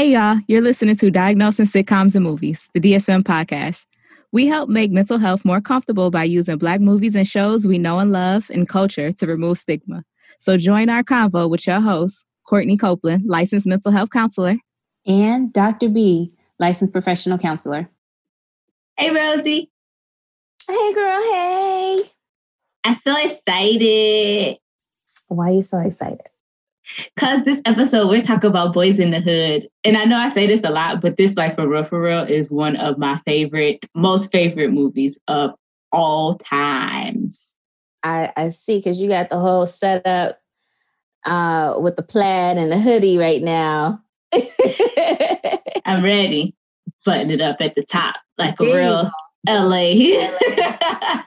Hey, y'all, you're listening to Diagnosing Sitcoms and Movies, the DSM podcast. We help make mental health more comfortable by using Black movies and shows we know and love and culture to remove stigma. So join our convo with your host, Courtney Copeland, licensed mental health counselor, and Dr. B, licensed professional counselor. Hey, Rosie. Hey, girl. Hey. I'm so excited. Why are you so excited? Cause this episode we're talking about Boyz n the Hood, and I know I say this a lot, but this, like for real, for real, is one of my favorite, most favorite movies of all times. I I see because you got the whole setup uh, with the plaid and the hoodie right now. I'm ready. Button it up at the top like a real LA.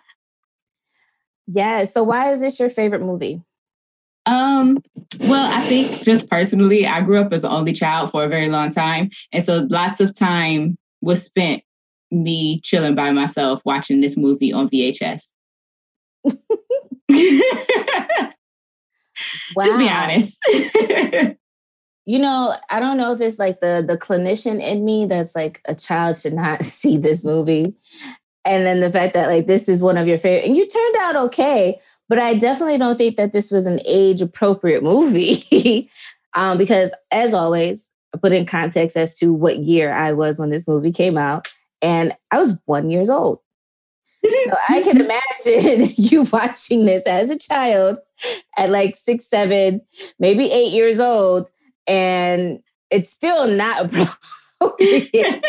yeah. So why is this your favorite movie? Um, well, I think just personally, I grew up as an only child for a very long time. And so lots of time was spent me chilling by myself watching this movie on VHS. wow. Just be honest. you know, I don't know if it's like the the clinician in me that's like a child should not see this movie. And then the fact that like this is one of your favorite and you turned out okay, but I definitely don't think that this was an age appropriate movie. um, because as always, I put in context as to what year I was when this movie came out. And I was one years old. so I can imagine you watching this as a child at like six, seven, maybe eight years old, and it's still not appropriate.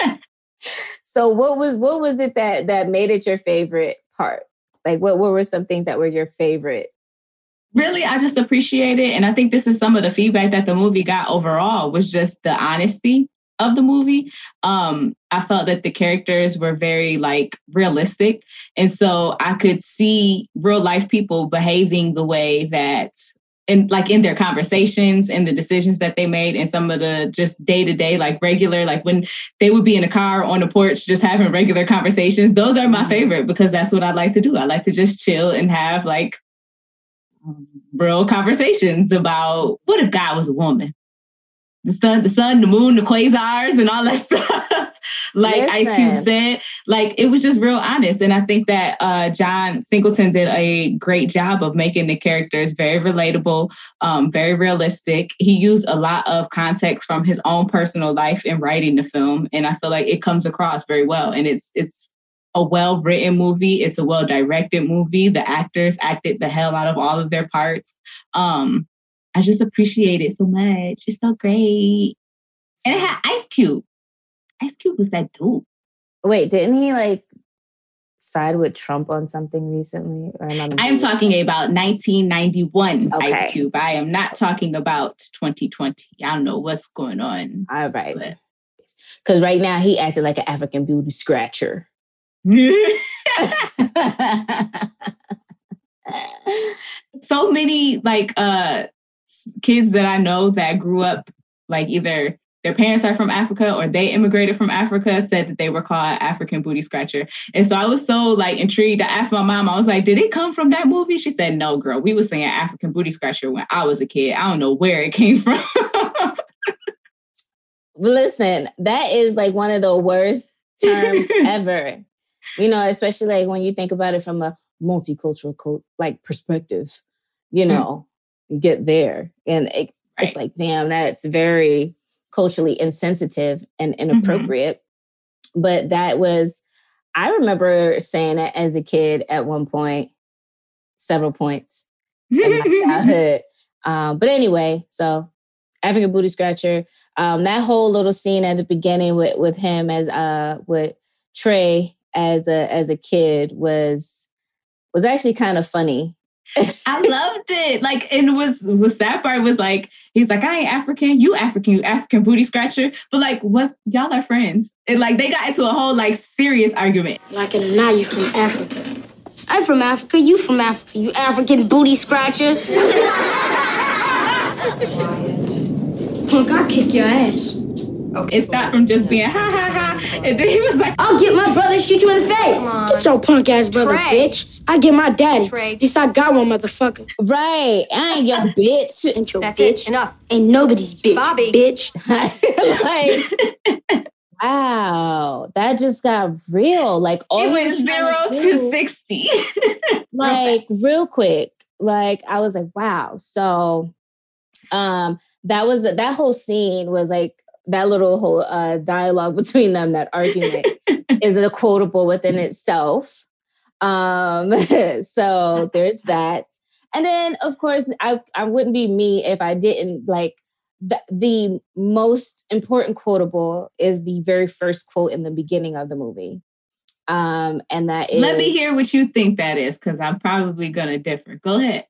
so what was what was it that that made it your favorite part? Like what, what were some things that were your favorite? Really, I just appreciate it. And I think this is some of the feedback that the movie got overall was just the honesty of the movie. Um, I felt that the characters were very like realistic. And so I could see real life people behaving the way that in like in their conversations and the decisions that they made and some of the just day to day like regular like when they would be in a car on a porch just having regular conversations those are my mm-hmm. favorite because that's what I like to do I like to just chill and have like real conversations about what if God was a woman the sun, the sun, the moon, the quasars, and all that stuff. like Listen. Ice Cube said, like it was just real honest. And I think that uh, John Singleton did a great job of making the characters very relatable, um, very realistic. He used a lot of context from his own personal life in writing the film, and I feel like it comes across very well. And it's it's a well written movie. It's a well directed movie. The actors acted the hell out of all of their parts. Um, I just appreciate it so much. It's so great. And it had Ice Cube. Ice Cube was that dude. Wait, didn't he like side with Trump on something recently? Or am I am talking about 1991 okay. Ice Cube. I am not talking about 2020. I don't know what's going on. All right. Because right now he acted like an African beauty scratcher. so many like uh kids that I know that grew up like either their parents are from Africa or they immigrated from Africa said that they were called African booty scratcher. And so I was so like intrigued. I asked my mom, I was like, did it come from that movie? She said, no, girl, we were saying African booty scratcher when I was a kid. I don't know where it came from. Listen, that is like one of the worst terms ever. You know, especially like when you think about it from a multicultural like perspective, you mm. know, you get there and it, right. it's like damn that's very culturally insensitive and mm-hmm. inappropriate mm-hmm. but that was i remember saying it as a kid at one point several points in my childhood um, but anyway so african booty scratcher um, that whole little scene at the beginning with with him as uh with trey as a as a kid was was actually kind of funny I loved it. Like, and was was that part was like, he's like, I ain't African, you African, you African booty scratcher. But like, what's y'all are friends? And like they got into a whole like serious argument. Like and now you from Africa. I'm from Africa, you from Africa, you African booty scratcher. Quiet. Punk, I'll kick your ass. Okay, it stopped from just being ha ha ha, and then he was like, "I'll get my brother, shoot you in the face. Get your punk ass brother, Trey. bitch. I get my daddy. Trey. At least I got one, motherfucker. Right, I ain't your bitch. Ain't your That's bitch. It. Enough. Ain't nobody's bitch, Bobby. Bitch. like, wow, that just got real. Like all it went zero to, to sixty, like real quick. Like I was like, wow. So, um, that was that whole scene was like that little whole uh, dialogue between them, that argument, is a quotable within itself. Um, so there's that. And then, of course, I, I wouldn't be me if I didn't like the, the most important quotable is the very first quote in the beginning of the movie. Um, and that is. Let me hear what you think that is, because I'm probably going to differ. Go ahead.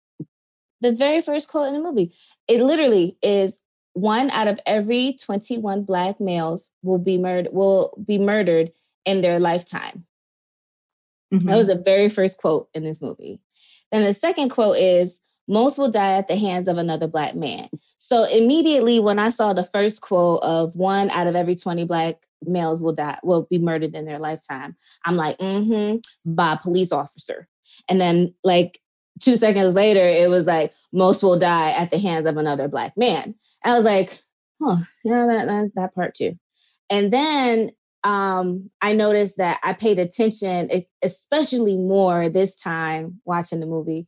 The very first quote in the movie. It literally is one out of every 21 black males will be murdered will be murdered in their lifetime. Mm-hmm. That was the very first quote in this movie. Then the second quote is most will die at the hands of another black man. So immediately when I saw the first quote of one out of every 20 black males will die will be murdered in their lifetime, I'm like, mm-hmm, by a police officer. And then like two seconds later, it was like most will die at the hands of another black man. I was like, oh, yeah, that, that, that part too. And then um, I noticed that I paid attention, especially more this time watching the movie,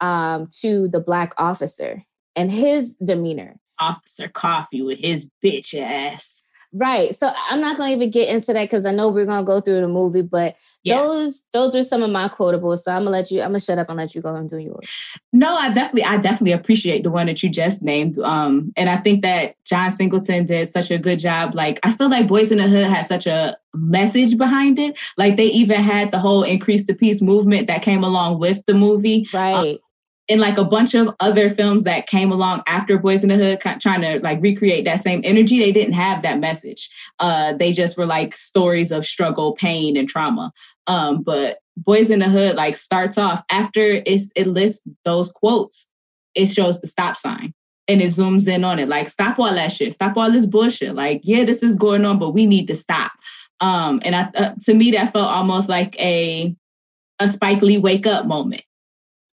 um, to the black officer and his demeanor. Officer Coffey with his bitch ass. Right. So I'm not going to even get into that because I know we're going to go through the movie, but yeah. those those are some of my quotables. So I'm gonna let you. I'm gonna shut up and let you go and do yours. No, I definitely, I definitely appreciate the one that you just named. Um, and I think that John Singleton did such a good job. Like I feel like Boyz n the Hood had such a message behind it. Like they even had the whole increase the peace movement that came along with the movie. Right. Um, in like a bunch of other films that came along after Boyz n the Hood, trying to like recreate that same energy, they didn't have that message. Uh, they just were like stories of struggle, pain, and trauma. Um, but Boyz n the Hood like starts off after it's, it lists those quotes. It shows the stop sign and it zooms in on it. Like stop all that shit, stop all this bullshit. Like yeah, this is going on, but we need to stop. Um, and I, uh, to me, that felt almost like a a Spike Lee wake up moment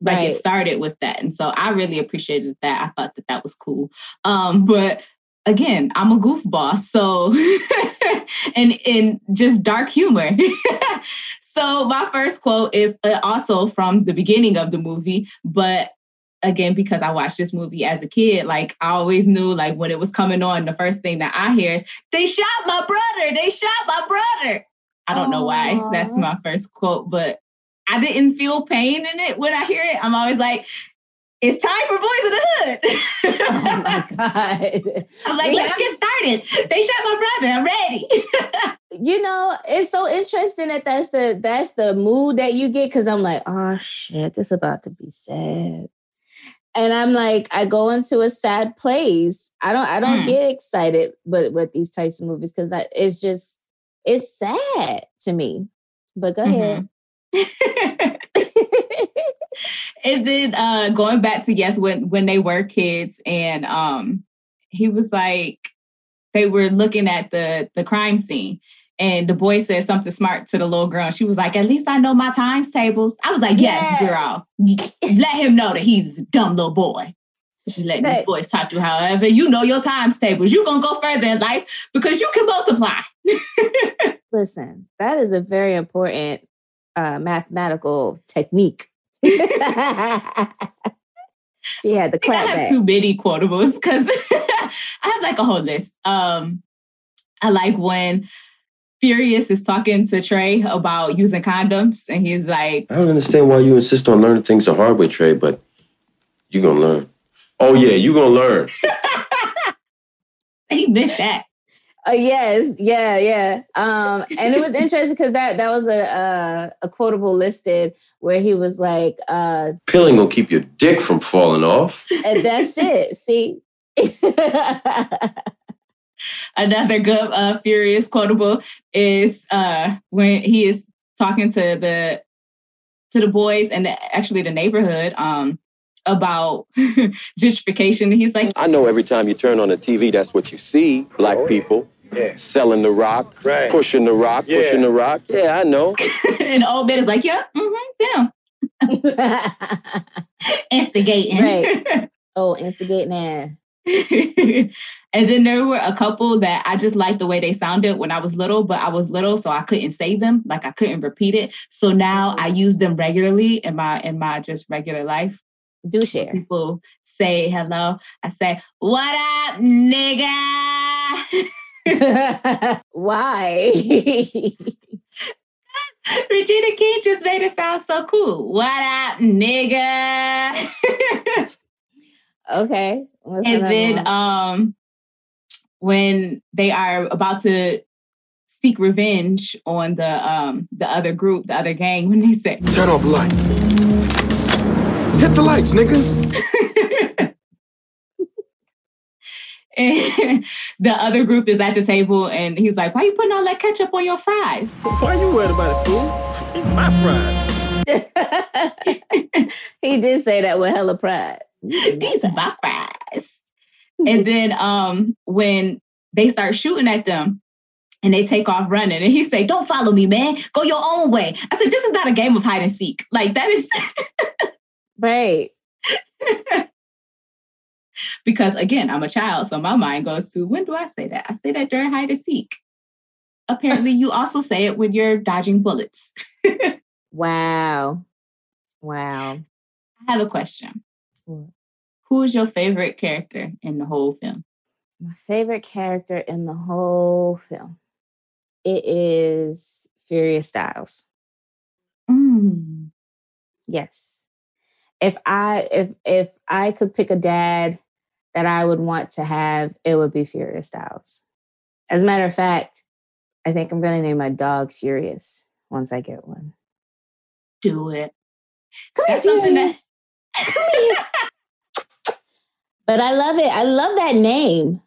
like right. it started with that. And so i really appreciated that. I thought that that was cool. Um but again i'm a goofball so and in just dark humor. So my first quote is uh, also from the beginning of the movie but again because i watched this movie as a kid like i always knew like when it was coming on the first thing that i hear is they shot my brother! They shot my brother! I don't Aww. know why. That's my first quote but I didn't feel pain in it when I hear it. I'm always like, it's time for Boyz n the Hood. oh my God. I'm like, let's get started. They shot my brother. I'm ready. you know, it's so interesting that that's the that's the mood that you get because I'm like, oh shit, this about to be sad. And I'm like, I go into a sad place. I don't I don't mm. get excited with, with these types of movies because it's just it's sad to me. But go mm-hmm. ahead. and then uh going back to yes when when they were kids and um he was like they were looking at the the crime scene and the boy said something smart to the little girl. She was like, "At least I know my times tables." I was like, "Yes, yes. girl. Let him know that he's a dumb little boy." You let these boys talk to you however you know your times tables. You're gonna go further in life because you can multiply. Listen, that is a very important uh, mathematical technique. she had the clap. I, I have too many quotables because I have like a whole list. Um, I like when Furious is talking to Trey about using condoms, and he's like, "I don't understand why you insist on learning things the hard way, Trey, but you're gonna learn." Oh yeah, you're gonna learn. he meant that. Uh, yes, yeah, yeah. Um, and it was interesting because that that was a, a, a quotable listed where he was like, uh, "Pilling will keep your dick from falling off." And that's it. See. Another good uh, furious quotable is uh, when he is talking to the to the boys and the, actually the neighborhood. Um, about gentrification. He's like, I know every time you turn on the TV, that's what you see black people Yeah. Selling the rock, Right. pushing the rock, Yeah. pushing the rock. Yeah, I know. and the old man is like, yeah, mm-hmm, damn. Instigating. Right. oh, instigate now. and then there were a couple that I just liked the way they sounded when I was little, but I was little, so I couldn't say them, like I couldn't repeat it. So now I use them regularly in my in my just regular life. Do share. People say hello. I say, "What up, nigga?" Why? Regina King just made it sound so cool. What up, nigga? okay. What's and then one? um when they are about to seek revenge on the um the other group the other gang when they say Turn off lights. Hit the lights, nigga. and the other group is at the table and he's like why you putting all that ketchup on your fries Why are you worried about it, fool? Eat my fries. he did say that with hella pride. these are my fries and then um when they start shooting at them and they take off running and he say don't follow me man go your own way i said this is not a game of hide and seek like that is Right. because again, I'm a child, so my mind goes to when do I say that? I say that during hide and seek. Apparently, you also say it when you're dodging bullets. Wow. Wow. I have a question. What? Who is your favorite character in the whole film? My favorite character in the whole film. It is Furious Styles. Mm. Yes. If I if if I could pick a dad that I would want to have, it would be Furious Styles. As a matter of fact, I think I'm gonna name my dog Furious once I get one. Do it. Come That's here, something Furious. Come here. but I love it. I love that name.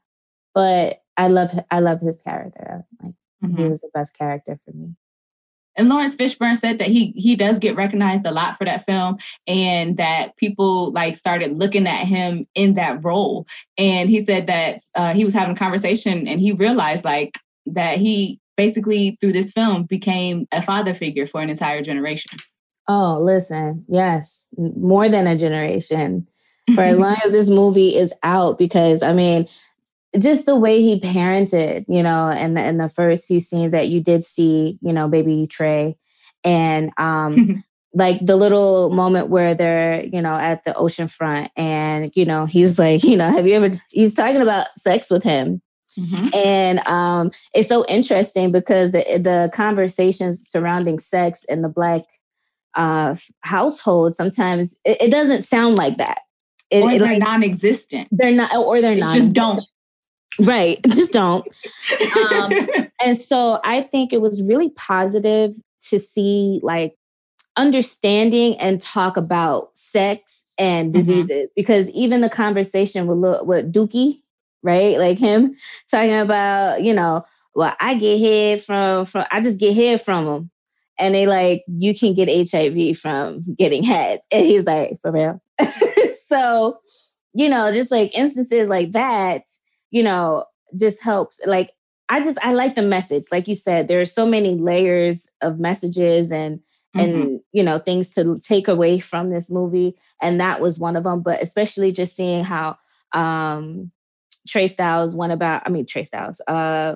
But I love I love his character. Like he Mhm. was the best character for me. And Laurence Fishburne said that he he does get recognized a lot for that film, and that people like started looking at him in that role. And he said that uh, he was having a conversation, and he realized like that he basically through this film became a father figure for an entire generation. Oh, listen, yes, more than a generation. For as long as this movie is out, because I mean, just the way he parented, you know, and the, in the first few scenes that you did see, you know, baby Trey, and um, like the little moment where they're, you know, at the ocean front, and you know, he's like, you know, have you ever? He's talking about sex with him, Mhm. and um, it's so interesting because the the conversations surrounding sex in the black uh, household sometimes it, it doesn't sound like that. It, Or it, they're like, non-existent. they're not, or they're It's not. just don't. Right, just don't. Um, and so I think it was really positive to see like understanding and talk about sex and Mhm. diseases because even the conversation with Lil- with Dookie, right? Like him talking about, you know, well, I get head from from I just get head from them. And they like, you can get HIV from getting head. And he's like, for real. so, you know, just like instances like that, you know, just helps. Like, I just I like the message. Like you said, there are so many layers of messages and and Mhm. you know things to take away from this movie and that was one of them but especially just seeing how um trey styles went about i mean trey styles uh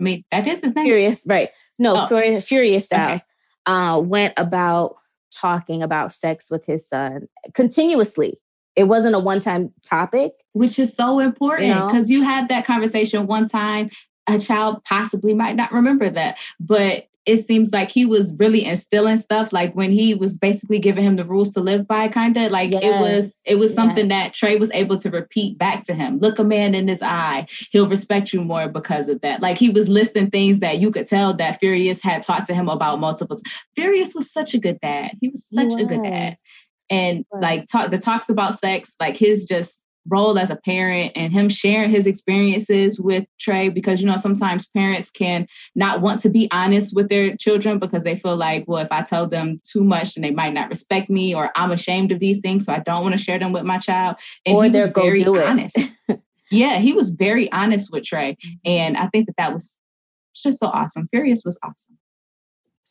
I mean, that is his name. furious right no Oh. Furi- furious styles Okay. uh went about talking about sex with his son continuously it wasn't a one-time topic which is so important You know? because you had that conversation one time. A child possibly might not remember that, but it seems like he was really instilling stuff. Like when he was basically giving him the rules to live by, kind of like it was. It was yes. something that Trey was able to repeat back to him. Look a man in his eye; he'll respect you more because of that. Like he was listing things that you could tell that Furious had talked to him about multiple. Furious was such a good dad. He was He such a good dad was. And like talk the talks about sex, like his just role as a parent and him sharing his experiences with Trey because you know sometimes parents can not want to be honest with their children because they feel like well if I tell them too much then they might not respect me or I'm ashamed of these things so I don't want to share them with my child and Or they're go very do it. honest Yeah, he was very honest with Trey. Mm-hmm. And I think that that was just so awesome. Furious was awesome.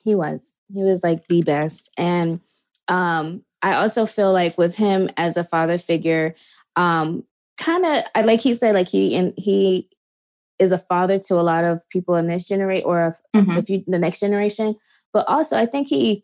He was. He was like the best. And um, I also feel like with him as a father figure, um, kind of like he said, like he and he is a father to a lot of people in this generation or of Mhm. the, next generation. But also, I think he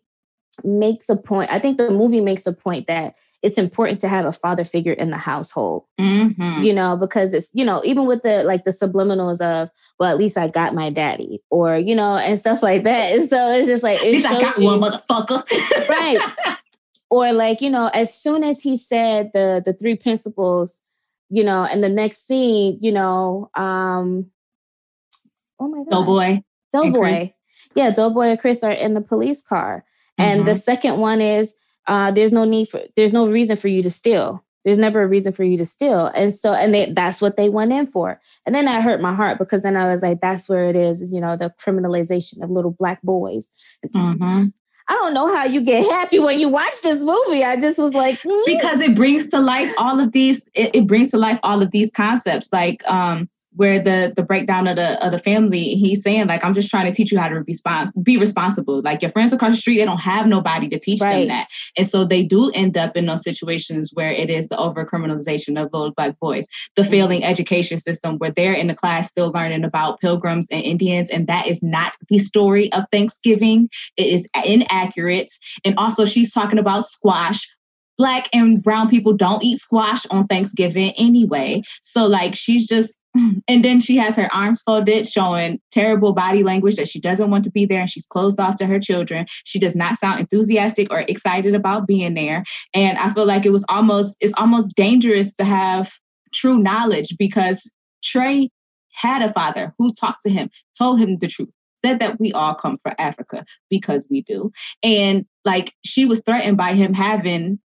makes a point. I think the movie makes a point that it's important to have a father figure in the household Mhm. you know because it's you know even with the like the subliminals of well at least i got my daddy or you know and stuff like that and so it's just like At least I got you- one motherfucker. right or like you know as soon as he said the the three principles you know and the next scene you know um oh my god Doughboy. doughboy yeah doughboy and chris are in the police car and the Mhm. second one is uh, there's no need for there's no reason for you to steal. There's never a reason for you to steal. And so and they that's what they went in for. And then that hurt my heart because then I was like, that's where it is, is you know, the criminalization of little black boys. Mhm. I don't know how you get happy when you watch this movie. I just was like, mm. because it brings to life all of these it, it brings to life all of these concepts like um where the the breakdown of the of the family he's saying like i'm just trying to teach you how to respons- be responsible like your friends across the street they don't have nobody to teach Right. them that and so they do end up in those situations where it is the over criminalization of little black boys the Mm-hmm. failing education system where they're in the class still learning about pilgrims and indians and that is not the story of thanksgiving it is inaccurate and also she's talking about squash black and brown people don't eat squash on Thanksgiving anyway. So like she's just and then she has her arms folded showing terrible body language that she doesn't want to be there and she's closed off to her children. She does not sound enthusiastic or excited about being there and I feel like it was almost it's almost dangerous to have true knowledge because Trey had a father who talked to him, told him the truth. Said that we all come from Africa because we do. And like she was threatened by him having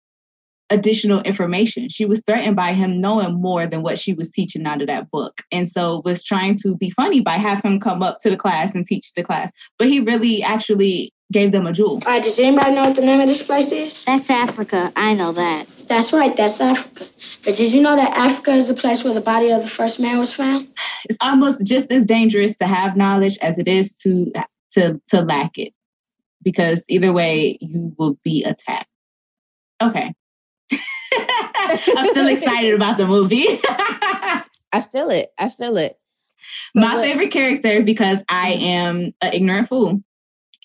additional information. She was threatened by him knowing more than what she was teaching out of that book. And so was trying to be funny by having him come up to the class and teach the class. But he really actually gave them a jewel. All right, does anybody know what the name of this place is? That's Africa. I know that. That's right, that's Africa. But did you know that Africa is the place where the body of the first man was found? It's almost just as dangerous to have knowledge as it is to to to lack it. Because either way you will be attacked. Okay. I'm still excited about the movie. I feel it. I feel it. So My what- favorite character, because I mm-hmm. am an ignorant fool,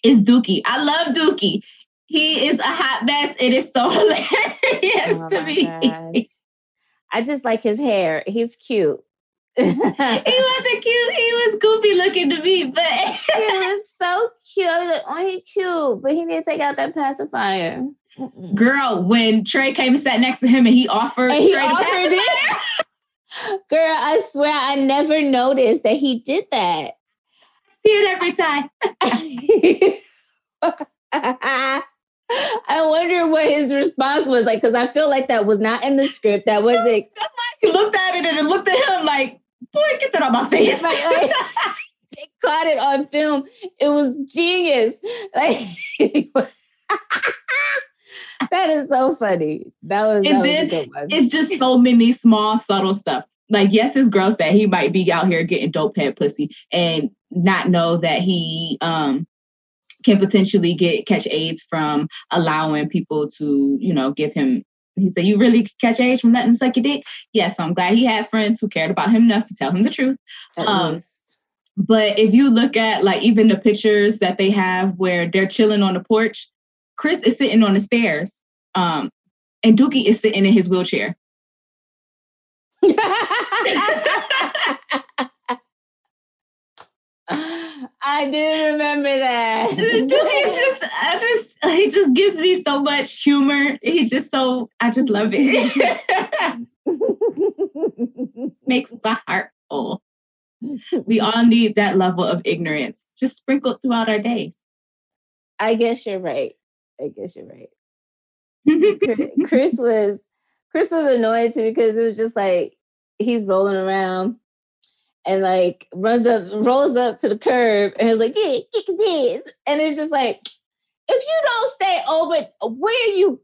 is Dookie. I love Dookie. He is a hot mess. It is so hilarious Oh to me. gosh. I just like his hair. He's cute. He wasn't cute. He was goofy looking to me, but he was so cute. Like, oh, he cute, but he didn't take out that pacifier. Girl, when Trey came and sat next to him and he offered, And he Trey offered it. Girl, I swear I never noticed that he did that. see it every time. I wonder what his response was like because I feel like that was not in the script. That wasn't He looked at it and it looked at him like, boy, get that on my face. Like, like, they caught it on film. It was genius. Like that is so funny. That was, that And was then one. it's just so many small, subtle stuff. Like, yes, it's gross that he might be out here getting dope head pussy and not know that he um can potentially get catch AIDS from allowing people to, you know, give him. He said, "You really catch Age from letting him suck your dick." Yes, so I'm glad he had friends who cared about him enough to tell him the truth. At um, least. But if you look at like even the pictures that they have where they're chilling on the porch, Chris is sitting on the stairs, um, and Dookie is sitting in his wheelchair. I did remember that. Dookie's just, I just, he just gives me so much humor. He's just so, I just love it. Makes my heart full. We all need that level of ignorance, just sprinkled throughout our days. I guess you're right. I guess you're right. Chris- was Chris was annoyed too because it was just like he's rolling around and like runs up, rolls up to the curb and is like, yeah, kick this. And it's just like, if you don't stay over, where you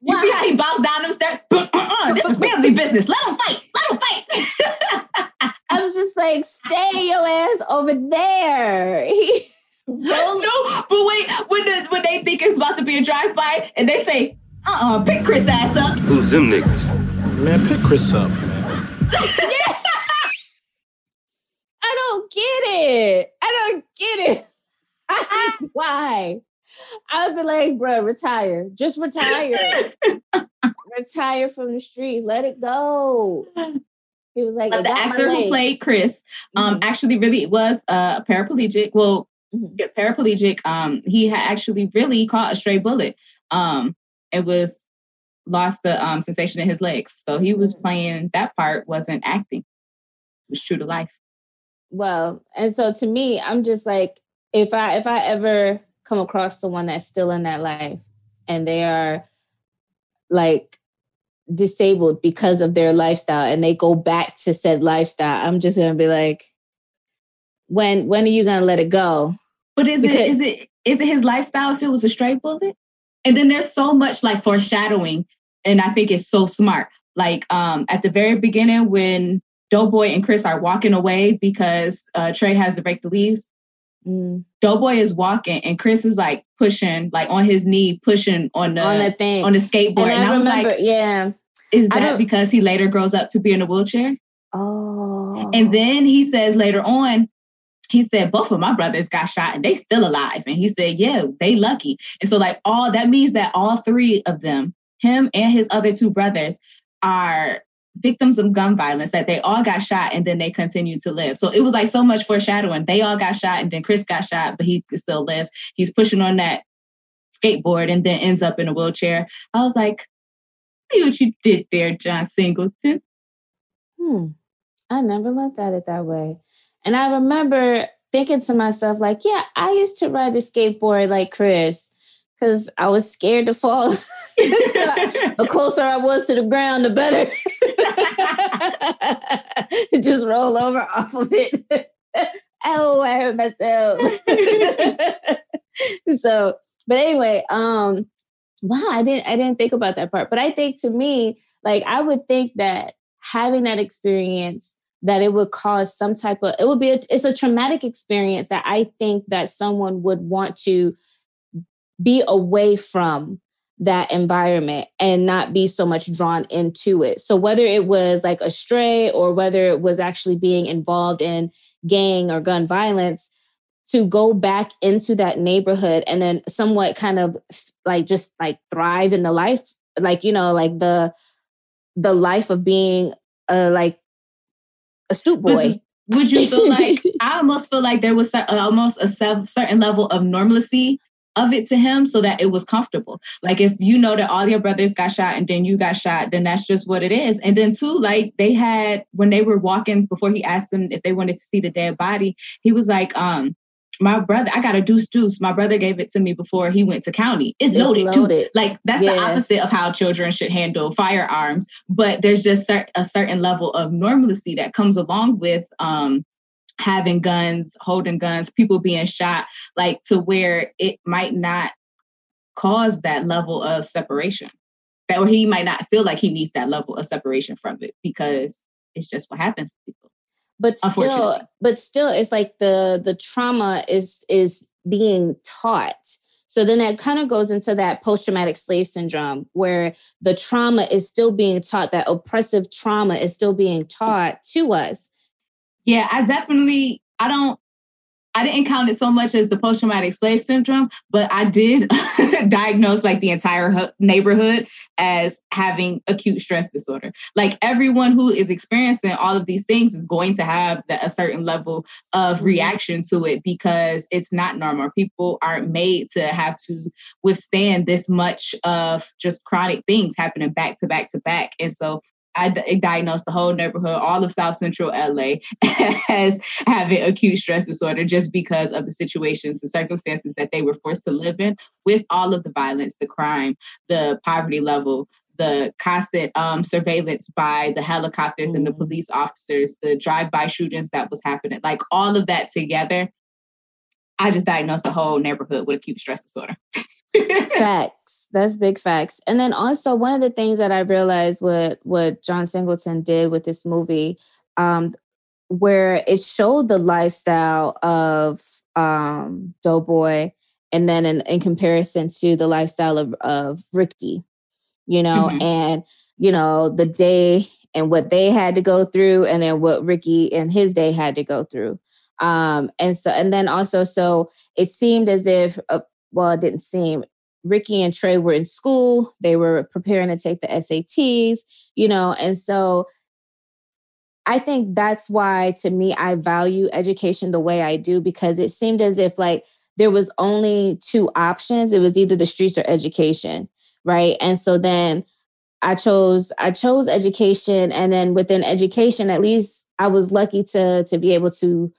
You see how he bounced down them steps? Uh-uh, this is family business. Let him fight. Let him fight. I'm just like, stay your ass over there. He no, but wait, when the, when they think it's about to be a drive-by and they say, uh-uh, pick Chris ass up. Who's them niggas? Man, pick Chris up, yes. I don't get it. I don't get it. Why? I would be like, bro, retire. Just retire. retire from the streets. Let it go. He was like, But the actor who played Chris um, Mhm. actually really was uh, a paraplegic. Well, Mhm. paraplegic. Um, he had actually really caught a stray bullet. Um, it was lost the um, sensation in his legs. So he was Mhm. playing that part, wasn't acting. It was true to life. well, and so to me, I'm just like, if I if I ever come across someone that's still in that life and they are like disabled because of their lifestyle and they go back to said lifestyle, I'm just gonna be like, when when are you gonna let it go? But is Because- it is it is it his lifestyle if it was a stray bullet? And then there's so much like foreshadowing, and I think it's so smart. Like um at the very beginning when Doughboy and Chris are walking away because uh, Trey has to break the leaves. Mm, Doughboy is walking and Chris is like pushing, like on his knee, pushing on the on the thing. on the skateboard. and And, I, I, was remember, like, yeah. is that because he later grows up to be in a wheelchair? Oh. And then he says later on, he said, both of my brothers got shot and they still alive. And he said, yeah, they lucky. And so like all that means that all three of them, him and his other two brothers, are victims of gun violence, that they all got shot and then they continued to live. So it was like so much foreshadowing. They all got shot and then Chris got shot, but he still lives. He's pushing on that skateboard and then ends up in a wheelchair. I was like, see what you did there, John Singleton. Hmm. I never looked at it that way. And I remember thinking to myself, like, yeah, I used to ride the skateboard like Chris because I was scared to fall. The closer I was to the ground, the better. Just roll over off of it. oh, I hurt myself. so, but anyway, um, wow, I didn't I didn't think about that part. But I think to me, like I would think that having that experience that it would cause some type of it would be a, it's a traumatic experience that I think that someone would want to be away from that environment and not be so much drawn into it. So whether it was like a stray or whether it was actually being involved in gang or gun violence to go back into that neighborhood and then somewhat kind of like just like thrive in the life like you know like the the life of being uh like a stoop boy Would you feel like I almost feel like there was cer- almost a cer- certain level of normalcy of it to him so that it was comfortable. Like if you know that all your brothers got shot and then you got shot, then that's just what it is. And then too, like they had when they were walking before he asked them if they wanted to see the dead body, he was like, um, my brother, I got a deuce deuce. My brother gave it to me before he went to county. It's, It's loaded, too. loaded. Like that's the opposite of how children should handle firearms. But there's just cer- a certain level of normalcy that comes along with um, having guns, holding guns, people being shot, like to where it might not cause that level of separation. That or he might not feel like he needs that level of separation from it because it's just what happens to people. but still but still it's like the the trauma is is being taught so then that kind of goes into that post-traumatic slave syndrome where the trauma is still being taught that oppressive trauma is still being taught to us Yeah, I definitely I don't I didn't count it so much as the post traumatic slave syndrome, but I did diagnose like the entire neighborhood as having acute stress disorder. Like everyone who is experiencing all of these things is going to have the, a certain level of mm-hmm. reaction to it because it's not normal. People aren't made to have to withstand this much of just chronic things happening back to back to back. And so I diagnosed the whole neighborhood, all of South Central LA, as having acute stress disorder just because of the situations and circumstances that they were forced to live in with all of the violence, the crime, the poverty level, the constant um, surveillance by the helicopters and the Mhm. police officers, the drive-by shootings that was happening, like all of that together. I just diagnosed the whole neighborhood with acute stress disorder. facts that's big facts. And then also one of the things that I realized what what John Singleton did with this movie, um, where it showed the lifestyle of um, Doughboy, and then in, in comparison to the lifestyle of, of Ricky, you know, mm-hmm. and you know the day and what they had to go through, and then what Ricky and his day had to go through. Um, and so, and then also, so it seemed as if, uh, well, it didn't seem. Ricky and Trey were in school. They were preparing to take the SATs, you know, and so I think that's why, to me, I value education the way I do because it seemed as if like there was only two options. It was either the streets or education, right? And so then I chose I chose education, and then within education, at least I was lucky to to be able to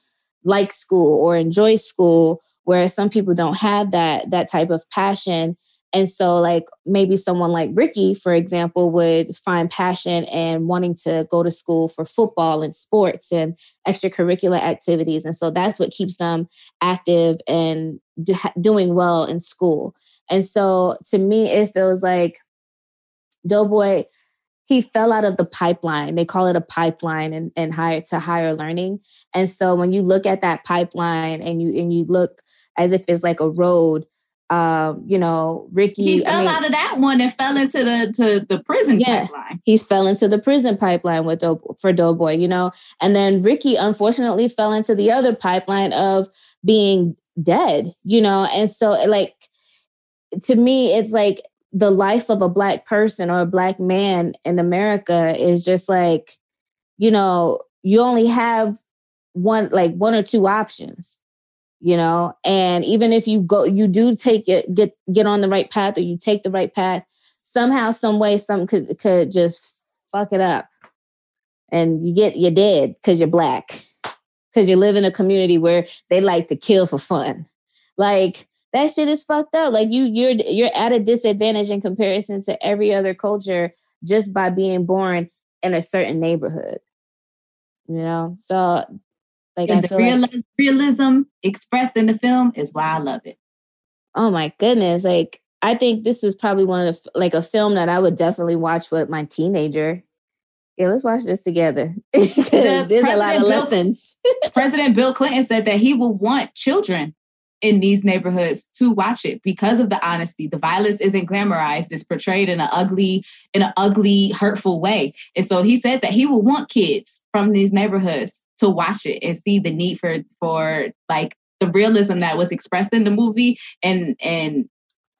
like school or enjoy school, whereas some people don't have that that type of passion. And so, like maybe someone like Ricky, for example, would find passion and wanting to go to school for football and sports and extracurricular activities. And so that's what keeps them active and do, doing well in school. And so to me, it feels like Doughboy, he fell out of the pipeline. They call it a pipeline and, and higher to higher learning. And so when you look at that pipeline and you and you look as if it's like a road, um, you know, Ricky. He fell I mean, out of that one and fell into the to the prison yeah, pipeline. He fell into the prison pipeline with Dough, for Doughboy, you know, and then Ricky unfortunately fell into the other pipeline of being dead, you know, and so like to me, it's like the life of a black person or a black man in America is just like, you know, you only have one like one or two options you know? And even if you go you do take it get get on the right path or you take the right path somehow some way something could could just fuck it up. And you get you're dead because you're black. Because you live in a community where they like to kill for fun. Like that shit is fucked up. Like you you're you're at a disadvantage in comparison to every other culture just by being born in a certain neighborhood you know? So like and I the real, like, realism expressed in the film is why I love it. Oh my goodness! Like I think this is probably one of the like a film that I would definitely watch with my teenager. Yeah, let's watch this together. there's President a lot of Bill, lessons. President Bill Clinton said that he will want children in these neighborhoods to watch it because of the honesty. The violence isn't glamorized; it's portrayed in an ugly, in an ugly, hurtful way. And so he said that he would want kids from these neighborhoods to watch it and see the need for for like the realism that was expressed in the movie and and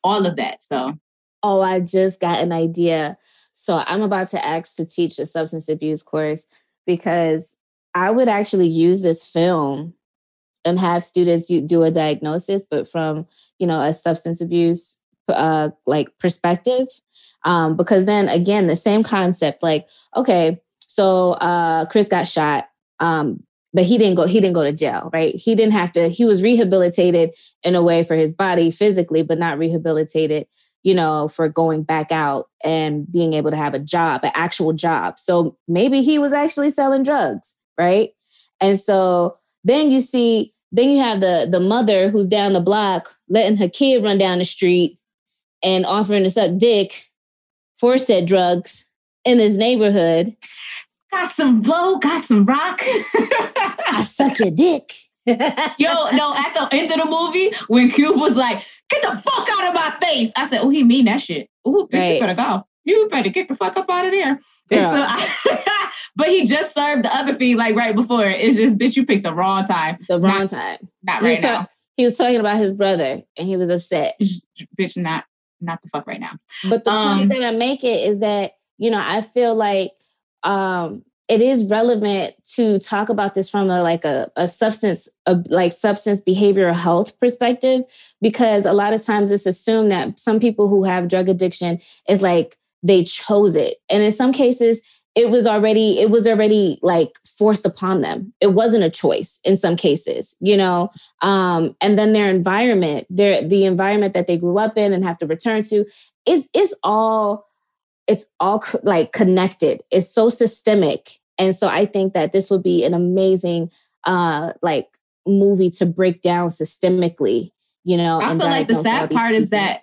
all of that. So oh, I just got an idea. So I'm about to ask to teach a substance abuse course because I would actually use this film and have students do a diagnosis, but from you know a substance abuse uh, like perspective, um, because then again the same concept. Like, okay, so uh, Chris got shot. Um, but he didn't go he didn't go to jail right he didn't have to he was rehabilitated in a way for his body physically but not rehabilitated you know for going back out and being able to have a job an actual job so maybe he was actually selling drugs right and so then you see then you have the the mother who's down the block letting her kid run down the street and offering to suck dick for said drugs in this neighborhood got some blow, got some rock. I suck your dick. Yo, no, at the end of the movie, when Cube was like, get the fuck out of my face. I said, oh, he mean that shit. Oh, bitch, right. you better go. You better get the fuck up out of there. So I, but he just served the other feed like right before. It's just, bitch, you picked the wrong time. The wrong not, time. Not right now. he was talking about his brother and he was upset. Bitch, not, not the fuck right now. But the um, point that I make it is that, you know, I feel like um, it is relevant to talk about this from a like a, a substance a, like substance behavioral health perspective because a lot of times it's assumed that some people who have drug addiction is like they chose it and in some cases it was already it was already like forced upon them it wasn't a choice in some cases you know um and then their environment their the environment that they grew up in and have to return to is is all it's all like connected. It's so systemic. And so I think that this would be an amazing uh like movie to break down systemically, you know. I feel like the sad part pieces. is that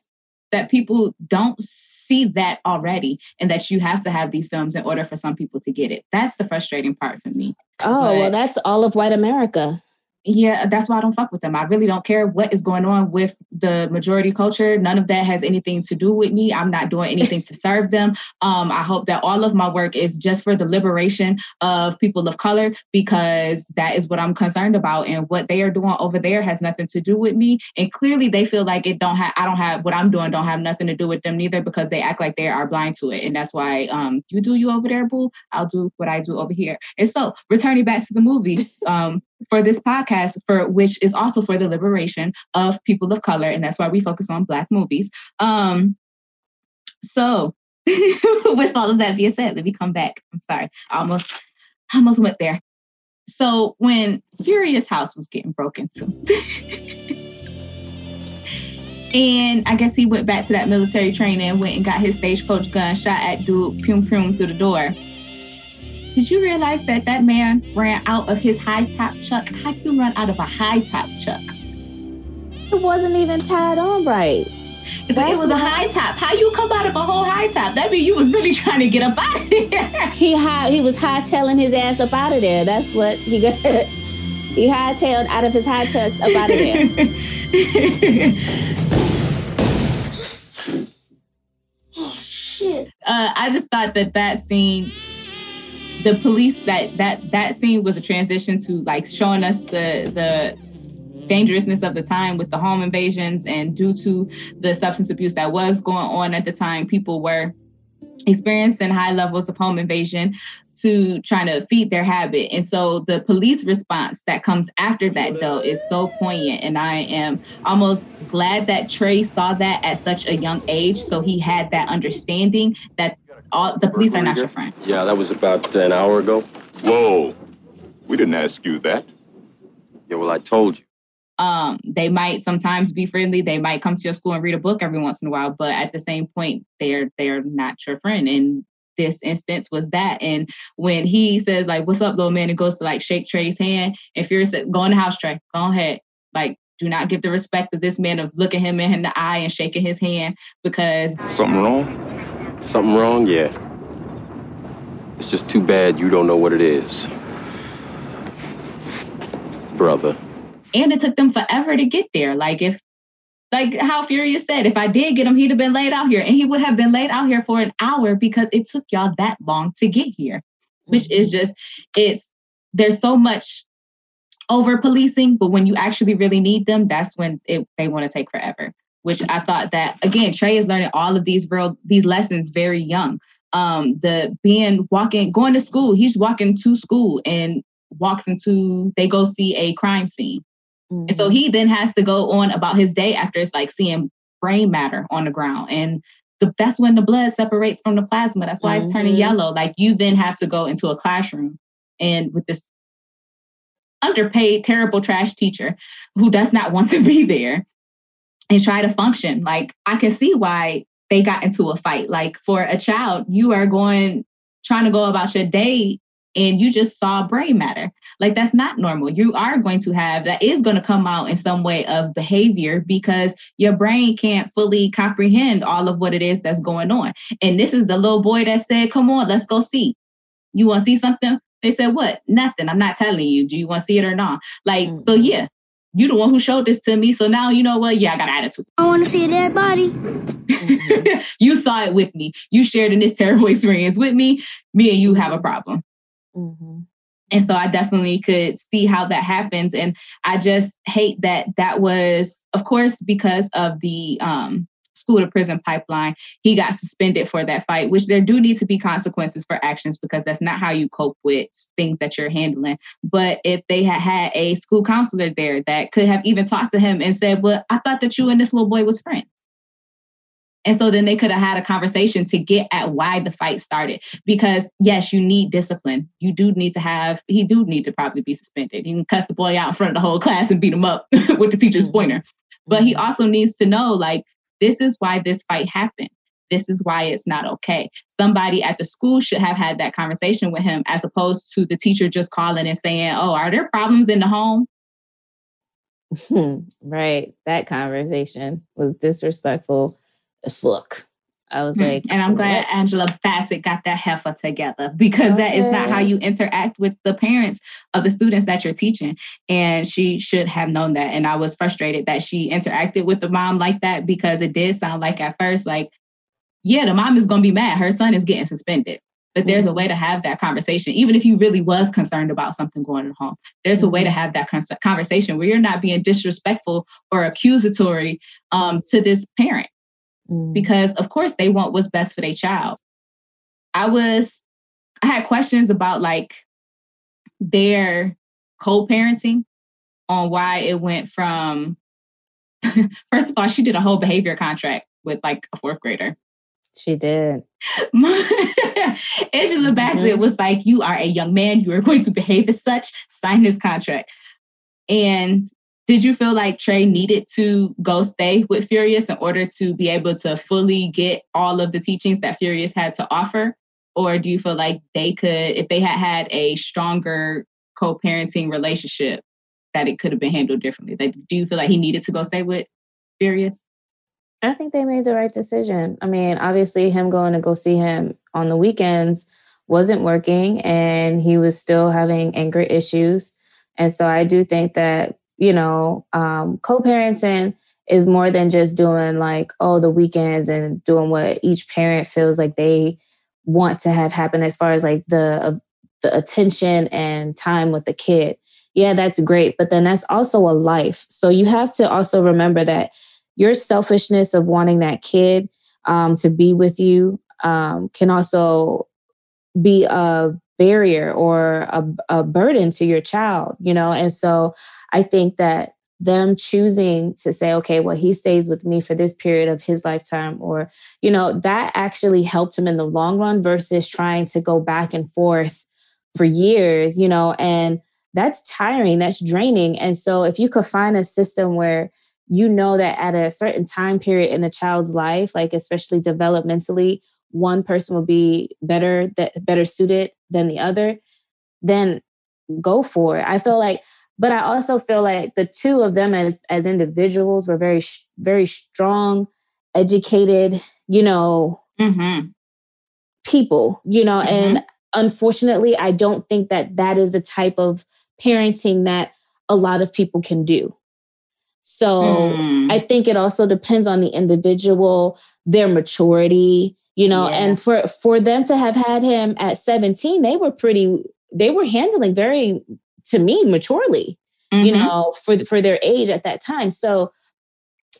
that people don't see that already and that you have to have these films in order for some people to get it. That's the frustrating part for me. Oh, but, well, that's all of white America yeah, that's why I don't fuck with them. I really don't care what is going on with the majority culture. None of that has anything to do with me. I'm not doing anything to serve them. Um, I hope that all of my work is just for the liberation of people of color because that is what I'm concerned about. And what they are doing over there has nothing to do with me. And clearly, they feel like it don't have. I don't have what I'm doing. Don't have nothing to do with them neither because they act like they are blind to it. And that's why um, you do you over there, boo. I'll do what I do over here. And so, returning back to the movie. Um, for this podcast, for which is also for the liberation of people of color, and that's why we focus on Black movies. Um, so, with all of that being said, let me come back. I'm sorry, I almost, almost went there. So when Furious House was getting broken into, and I guess he went back to that military training, went and got his stagecoach gun, shot at dude, pum pum through the door did you realize that that man ran out of his high top chuck? How do you run out of a high top chuck? It wasn't even tied on right. But it was a high top. How you come out of a whole high top? That mean you was really trying to get up out of there. He high, he was hightailing his ass up out of there. That's what he got. he high tailed out of his high chucks up out of there. oh shit! Uh, I just thought that that scene the police that that that scene was a transition to like showing us the the dangerousness of the time with the home invasions and due to the substance abuse that was going on at the time people were experiencing high levels of home invasion to trying to feed their habit. And so the police response that comes after that though is so poignant and i am almost glad that trey saw that at such a young age so he had that understanding that all the police are not your friend. Yeah, that was about an hour ago. Whoa. We didn't ask you that. Yeah, well, I told you. Um, they might sometimes be friendly. They might come to your school and read a book every once in a while, but at the same point, they're they're not your friend. And this instance was that. And when he says like, "What's up, little man?" and goes to like shake Trey's hand, if you're go in the house, Trey, go ahead. Like, do not give the respect of this man of looking him in the eye and shaking his hand because something wrong. Something wrong? Yeah. It's just too bad you don't know what it is. Brother. And it took them forever to get there. Like if like how Furious said, if I did get him, he'd have been laid out here. And he would have been laid out here for an hour because it took y'all that long to get here. Which mm-hmm. is just it's there's so much over policing, but when you actually really need them, that's when it, they want to take forever which I thought that again, Trey is learning all of these real these lessons very young. Um, the being walking, going to school, he's walking to school and walks into they go see a crime scene. Mm-hmm. And so mm-hmm. he then has to go on about his day after it's like seeing brain matter on the ground. And the, that's when the blood separates from the plasma. That's why mm-hmm. it's turning mm-hmm. yellow. Like you then have to go into a classroom and with this underpaid, terrible trash teacher who does not want to be there and try to function. Like I can see why they got into a fight. Like for a child, you are going trying to go about your day and you just saw brain matter. Like that's not normal. You are going to have that is going to come out in some way of behavior because your brain can't fully comprehend all of what it is that's going on. And this is the little boy that said, "Come on, let's go see." You want to see something? They said, "What? Nothing. I'm not telling you. Do you want to see it or not?" Like, mm-hmm. so yeah, you the one who showed this to me. So now you know what? Yeah, I got attitude. I want to see a dead body. you saw it with me. You shared in this terrible experience with me. Me and you have a problem. Mm-hmm. And so I definitely could see how that happens. And I just hate that that was, of course, because of the um, school to prison pipeline. He got suspended for that fight, which there do need to be consequences for actions because that's not how you cope with things that you're handling. But if they had had a school counselor there that could have even talked to him and said, Well, I thought that you and this little boy was friends. And so then they could have had a conversation to get at why the fight started. Because yes, you need discipline. You do need to have, he do need to probably be suspended. You can cuss the boy out in front of the whole class and beat him up with the teacher's mm-hmm. pointer. But he mm-hmm. also needs to know like this is why this fight happened. This is why it's not okay. Somebody at the school should have had that conversation with him as opposed to the teacher just calling and saying, Oh, are there problems in the home? right. That conversation was disrespectful as fuck. I was hmm. like, and I'm glad what? Angela Bassett got that heifer together because that is not how you interact with the parents of the students that you're teaching. And she should have known that. And I was frustrated that she interacted with the mom like that because it did sound like at first, like, yeah, the mom is going to be mad. Her son is getting suspended. But there's a mm-hmm. way to have that conversation, even if you really was concerned about something going on at home. There's a way to mm-hmm. have that conversation where you're not being disrespectful or accusatory um, to this parent Mm. because of course they want what's best for their child. I was I had questions about like their co-parenting on why it went from first of all, she did a whole behavior contract with like a fourth grader. she did. Angela Bassett Mhm. was like, You are a young man, you are going to behave as such, sign this contract. And did you feel like Trey needed to go stay with Furious in order to be able to fully get all of the teachings that Furious had to offer? Or do you feel like they could, if they had had a stronger co parenting relationship, that it could have been handled differently? Like, do you feel like he needed to go stay with Furious? I think they made the right decision. I mean, obviously, him going to go see him on the weekends wasn't working and he was still having anger issues. And so I do think that, you know, um, co parenting is more than just doing like, oh, the weekends and doing what each parent feels like they want to have happen as far as like the, uh, the attention and time with the kid. Yeah, that's great. But then that's also a life. So you have to also remember that your selfishness of wanting that kid um, to be with you um, can also be a barrier or a, a burden to your child, you know? And so I think that them choosing to say, okay, well, he stays with me for this period of his lifetime, or, you know, that actually helped him in the long run versus trying to go back and forth for years, you know, and that's tiring, that's draining. And so if you could find a system where you know that at a certain time period in a child's life, like especially developmentally, one person will be better that better suited than the other, then go for it. I feel like, but I also feel like the two of them as as individuals were very very strong, educated, you know, Mm-hmm. people, you know, Mhm. and unfortunately, I don't think that that is the type of parenting that a lot of people can do. So Mm. I think it also depends on the individual, their maturity, you know, Yeah. and for for them to have had him at 17, they were pretty they were handling very to me maturely, you Mhm. know, for for their age at that time. So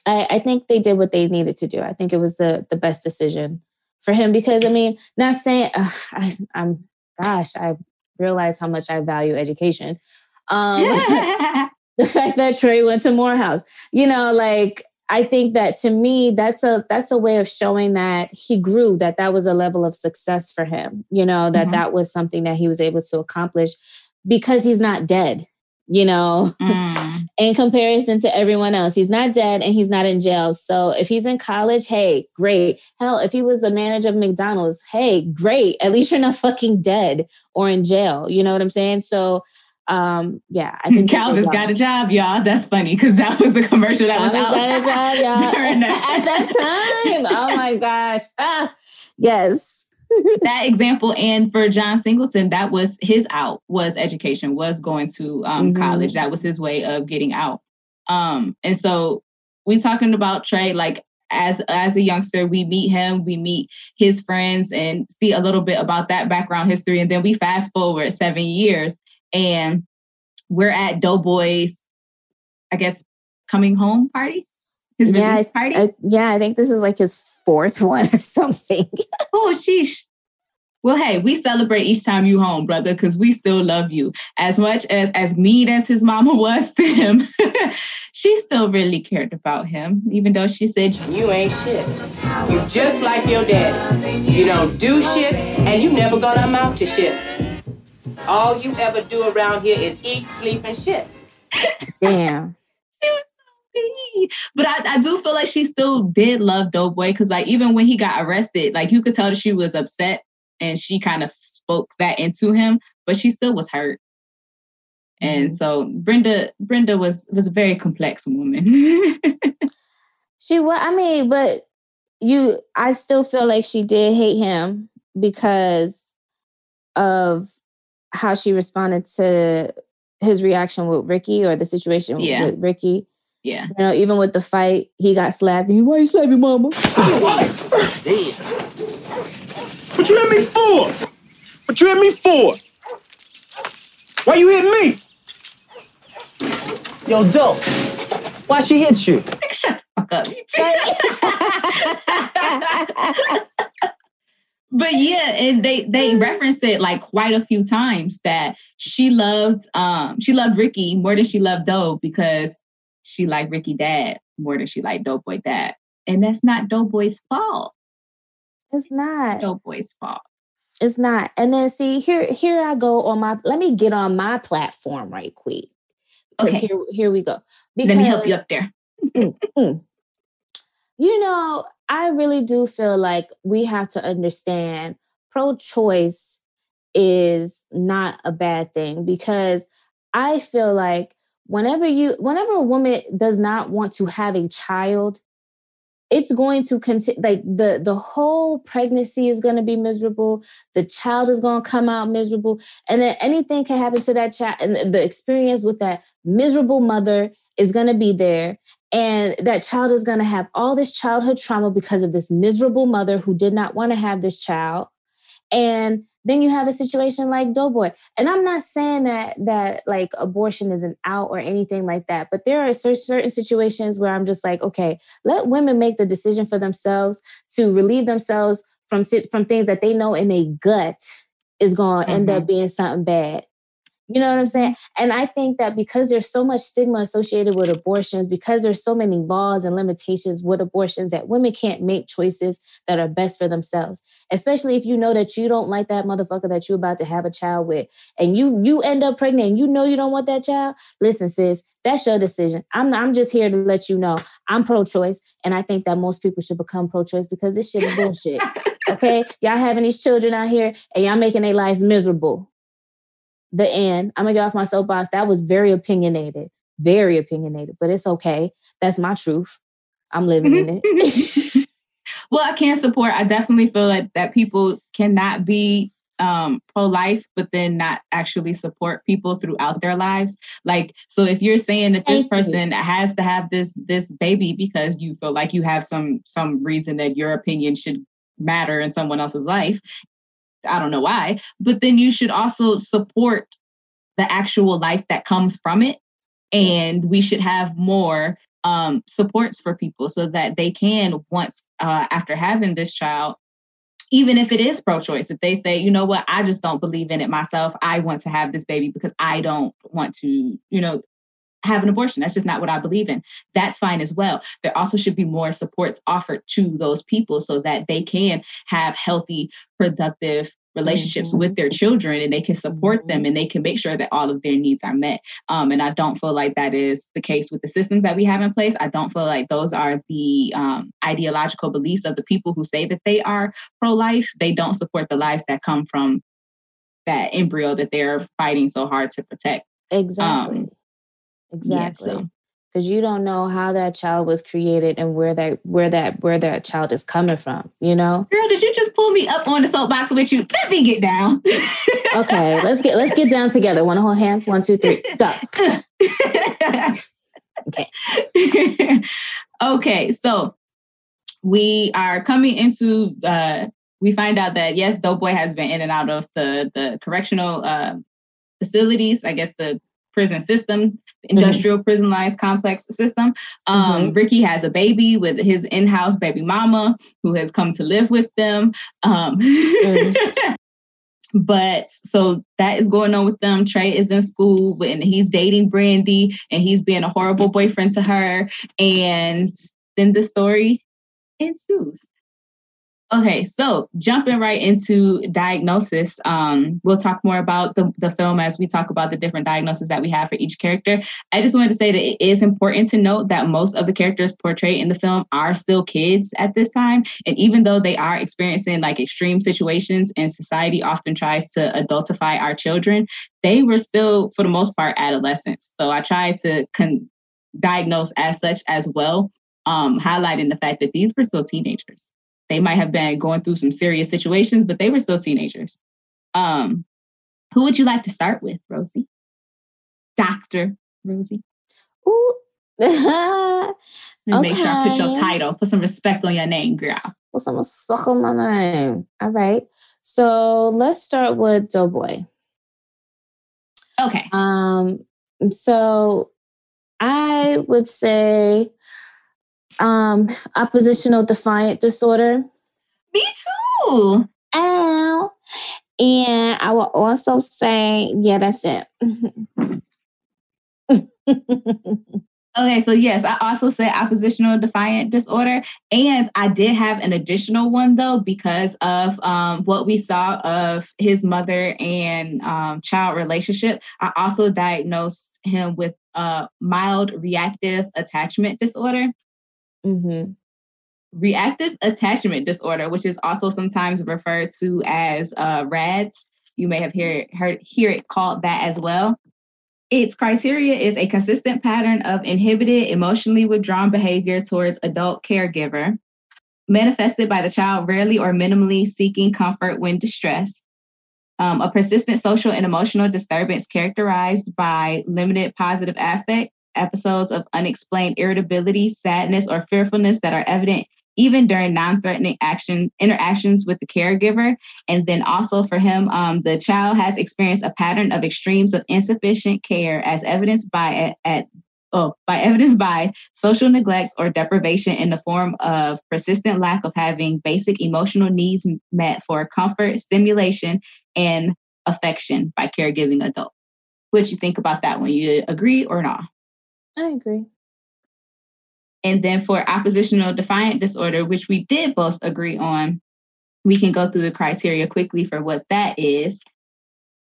I, I think they did what they needed to do. I think it was the the best decision for him because I mean, not saying I, I'm gosh, I realize how much I value education. Um, the fact that Trey went to Morehouse, you know, like I think that to me, that's a that's a way of showing that he grew, that that was a level of success for him. You know, that Mhm. that was something that he was able to accomplish because he's not dead. You know, Mm. in comparison to everyone else. He's not dead and he's not in jail. So if he's in college, hey, great. Hell, if he was a manager of McDonald's, hey, great. At least you're not fucking dead or in jail. You know what I'm saying? So um, yeah, I think Calvin's got a job, y'all. That's funny because that was a commercial that was out. got a job, y'all. At that time. Oh my gosh. Ah, yes. That example and for john singleton that was his out was education was going to um, Mhm. college. That was his way of getting out. Um, and so we talking about trey like as as a youngster we meet him we meet his friends and see a little bit about that background history. And then we fast forward seven years and we're at doughboy's i guess coming home party his Yeah, release party I, yeah, I think this is like his fourth one or something. Oh, sheesh. Well, hey, we celebrate each time you home, brother, because we still love you. As much as as mean as his mama was to him, she still really cared about him, even though she said You ain't shit. You just like your daddy. You don't do shit, and you never gonna amount to shit. All you ever do around here is eat, sleep, and shit. Damn. But I, I do feel like she still did love Doughboy because, like, even when he got arrested, like, you could tell that she was upset and she kind of spoke that into him, but she still was hurt. And mm-hmm. so Brenda, Brenda was was a very complex woman. She was, I mean, but you I still feel like she did hate him because of how she responded to his reaction with Ricky or the situation Yeah. with Ricky. Yeah. You know, even with the fight, he got slapped. And he, Why you slap your mama? Damn. What you hit me for? What you hit me for? Why you hit me? Yo, dope. Why she hit you? Shut the fuck up. but yeah, and they they reference it like quite a few times that she loved um she loved Ricky more than she loved Doe because she liked Ricky dad more than she liked Doughboy dad. And that's not Doughboy's fault. It's not. Doughboy's fault. It's not. And then see, here, here I go on my let me get on my platform right quick. Okay. Here, here we go. Let me help you up there. Mm. You know, I really do feel like we have to understand pro choice is not a bad thing because I feel like whenever you, whenever a woman does not want to have a child, it's going to continue like the the whole pregnancy is going to be miserable. The child is going to come out miserable. And then anything can happen to that child. And the- experience with that miserable mother is going to be there. And that child is going to have all this childhood trauma because of this miserable mother who did not want to have this child. And then you have a situation like doughboy. And i'm not saying that that like abortion isn't out or anything like that but there are cer- certain situations where i'm just like okay let women make the decision for themselves to relieve themselves from from things that they know in a gut is going to end up mm-hmm. being something bad you know what I'm saying? And I think that because there's so much stigma associated with abortions, because there's so many laws and limitations with abortions, that women can't make choices that are best for themselves. Especially if you know that you don't like that motherfucker that you're about to have a child with, and you you end up pregnant and you know you don't want that child. Listen, sis, that's your decision. I'm I'm just here to let you know I'm pro-choice, and I think that most people should become pro-choice because this shit is bullshit. okay, y'all having these children out here and y'all making their lives miserable the end. I'm gonna get off my soapbox. That was very opinionated, very opinionated, but it's okay. That's my truth. I'm living in it. well, I can't support. I definitely feel like that people cannot be um, pro-life, but then not actually support people throughout their lives. Like, so if you're saying that this person has to have this this baby because you feel like you have some some reason that your opinion should matter in someone else's life, I don't know why, but then you should also support the actual life that comes from it. And we should have more um, supports for people so that they can, once uh, after having this child, even if it is pro choice, if they say, you know what, I just don't believe in it myself, I want to have this baby because I don't want to, you know, have an abortion. That's just not what I believe in. That's fine as well. There also should be more supports offered to those people so that they can have healthy, productive relationships with their children and they can support them and they can make sure that all of their needs are met. Um, and I don't feel like that is the case with the systems that we have in place. I don't feel like those are the um, ideological beliefs of the people who say that they are pro life. They don't support the lives that come from that embryo that they're fighting so hard to protect. exactly. Um, exactly. so- Because you don't know how that child was created and where that where that where that child is coming from, you know? Girl, did you just pull me up on the soapbox with you? Let me get down. Okay, let's get let's get down together. Wanna hold hands? One, two, three, go. okay. okay, so we are coming into uh we find out that yes, Dope Boy has been in and out of the the correctional uh, facilities, I guess the prison system, the industrial prisonized complex system. Um, Ricky has a baby with his in-house baby mama who has come to live with them. Um, But so that is going on with them. Trey is in school and he's dating Brandi and he's being a horrible boyfriend to her. And then the story ensues. Okay, so jumping right into diagnosis, um, we'll talk more about the, the film as we talk about the different diagnoses that we have for each character. I just wanted to say that it is important to note that most of the characters portrayed in the film are still kids at this time. And even though they are experiencing like extreme situations and society often tries to adultify our children, they were still, for the most part, adolescents. So I tried to con- diagnose as such as well um, highlighting the fact that these were still teenagers. They might have been going through some serious situations, but they were still teenagers. Um, who would you like to start with, Rosie? Dr. Rosie. Ooh. Okay. Make sure I put your title. Put some respect on your name, girl. Put some respect on my name. All right. So let's start with Doughboy. Okay. Um. So I would say um oppositional defiant disorder. Me too. Ow. And I will also say, yeah, that's it. Okay, so yes, I also said oppositional defiant disorder. And I did have an additional one though, because of um, what we saw of his mother and um, child relationship. I also diagnosed him with uh, mild reactive attachment disorder. Mm-hmm. Reactive attachment disorder, which is also sometimes referred to as uh, RADS. You may have hear, heard hear it called that as well. Its criteria is a consistent pattern of inhibited, emotionally withdrawn behavior towards adult caregiver, manifested by the child rarely or minimally seeking comfort when distressed. Um, a persistent social and emotional disturbance characterized by limited positive affect, episodes of unexplained irritability, sadness, or fearfulness that are evident even during non-threatening action interactions with the caregiver. And then also for him um, the child has experienced a pattern of extremes of insufficient care as evidenced by at, at oh, by evidence by social neglect or deprivation in the form of persistent lack of having basic emotional needs met for comfort stimulation and affection by caregiving adult. What you think about that when you agree or not I agree. And then for oppositional defiant disorder, which we did both agree on, we can go through the criteria quickly for what that is,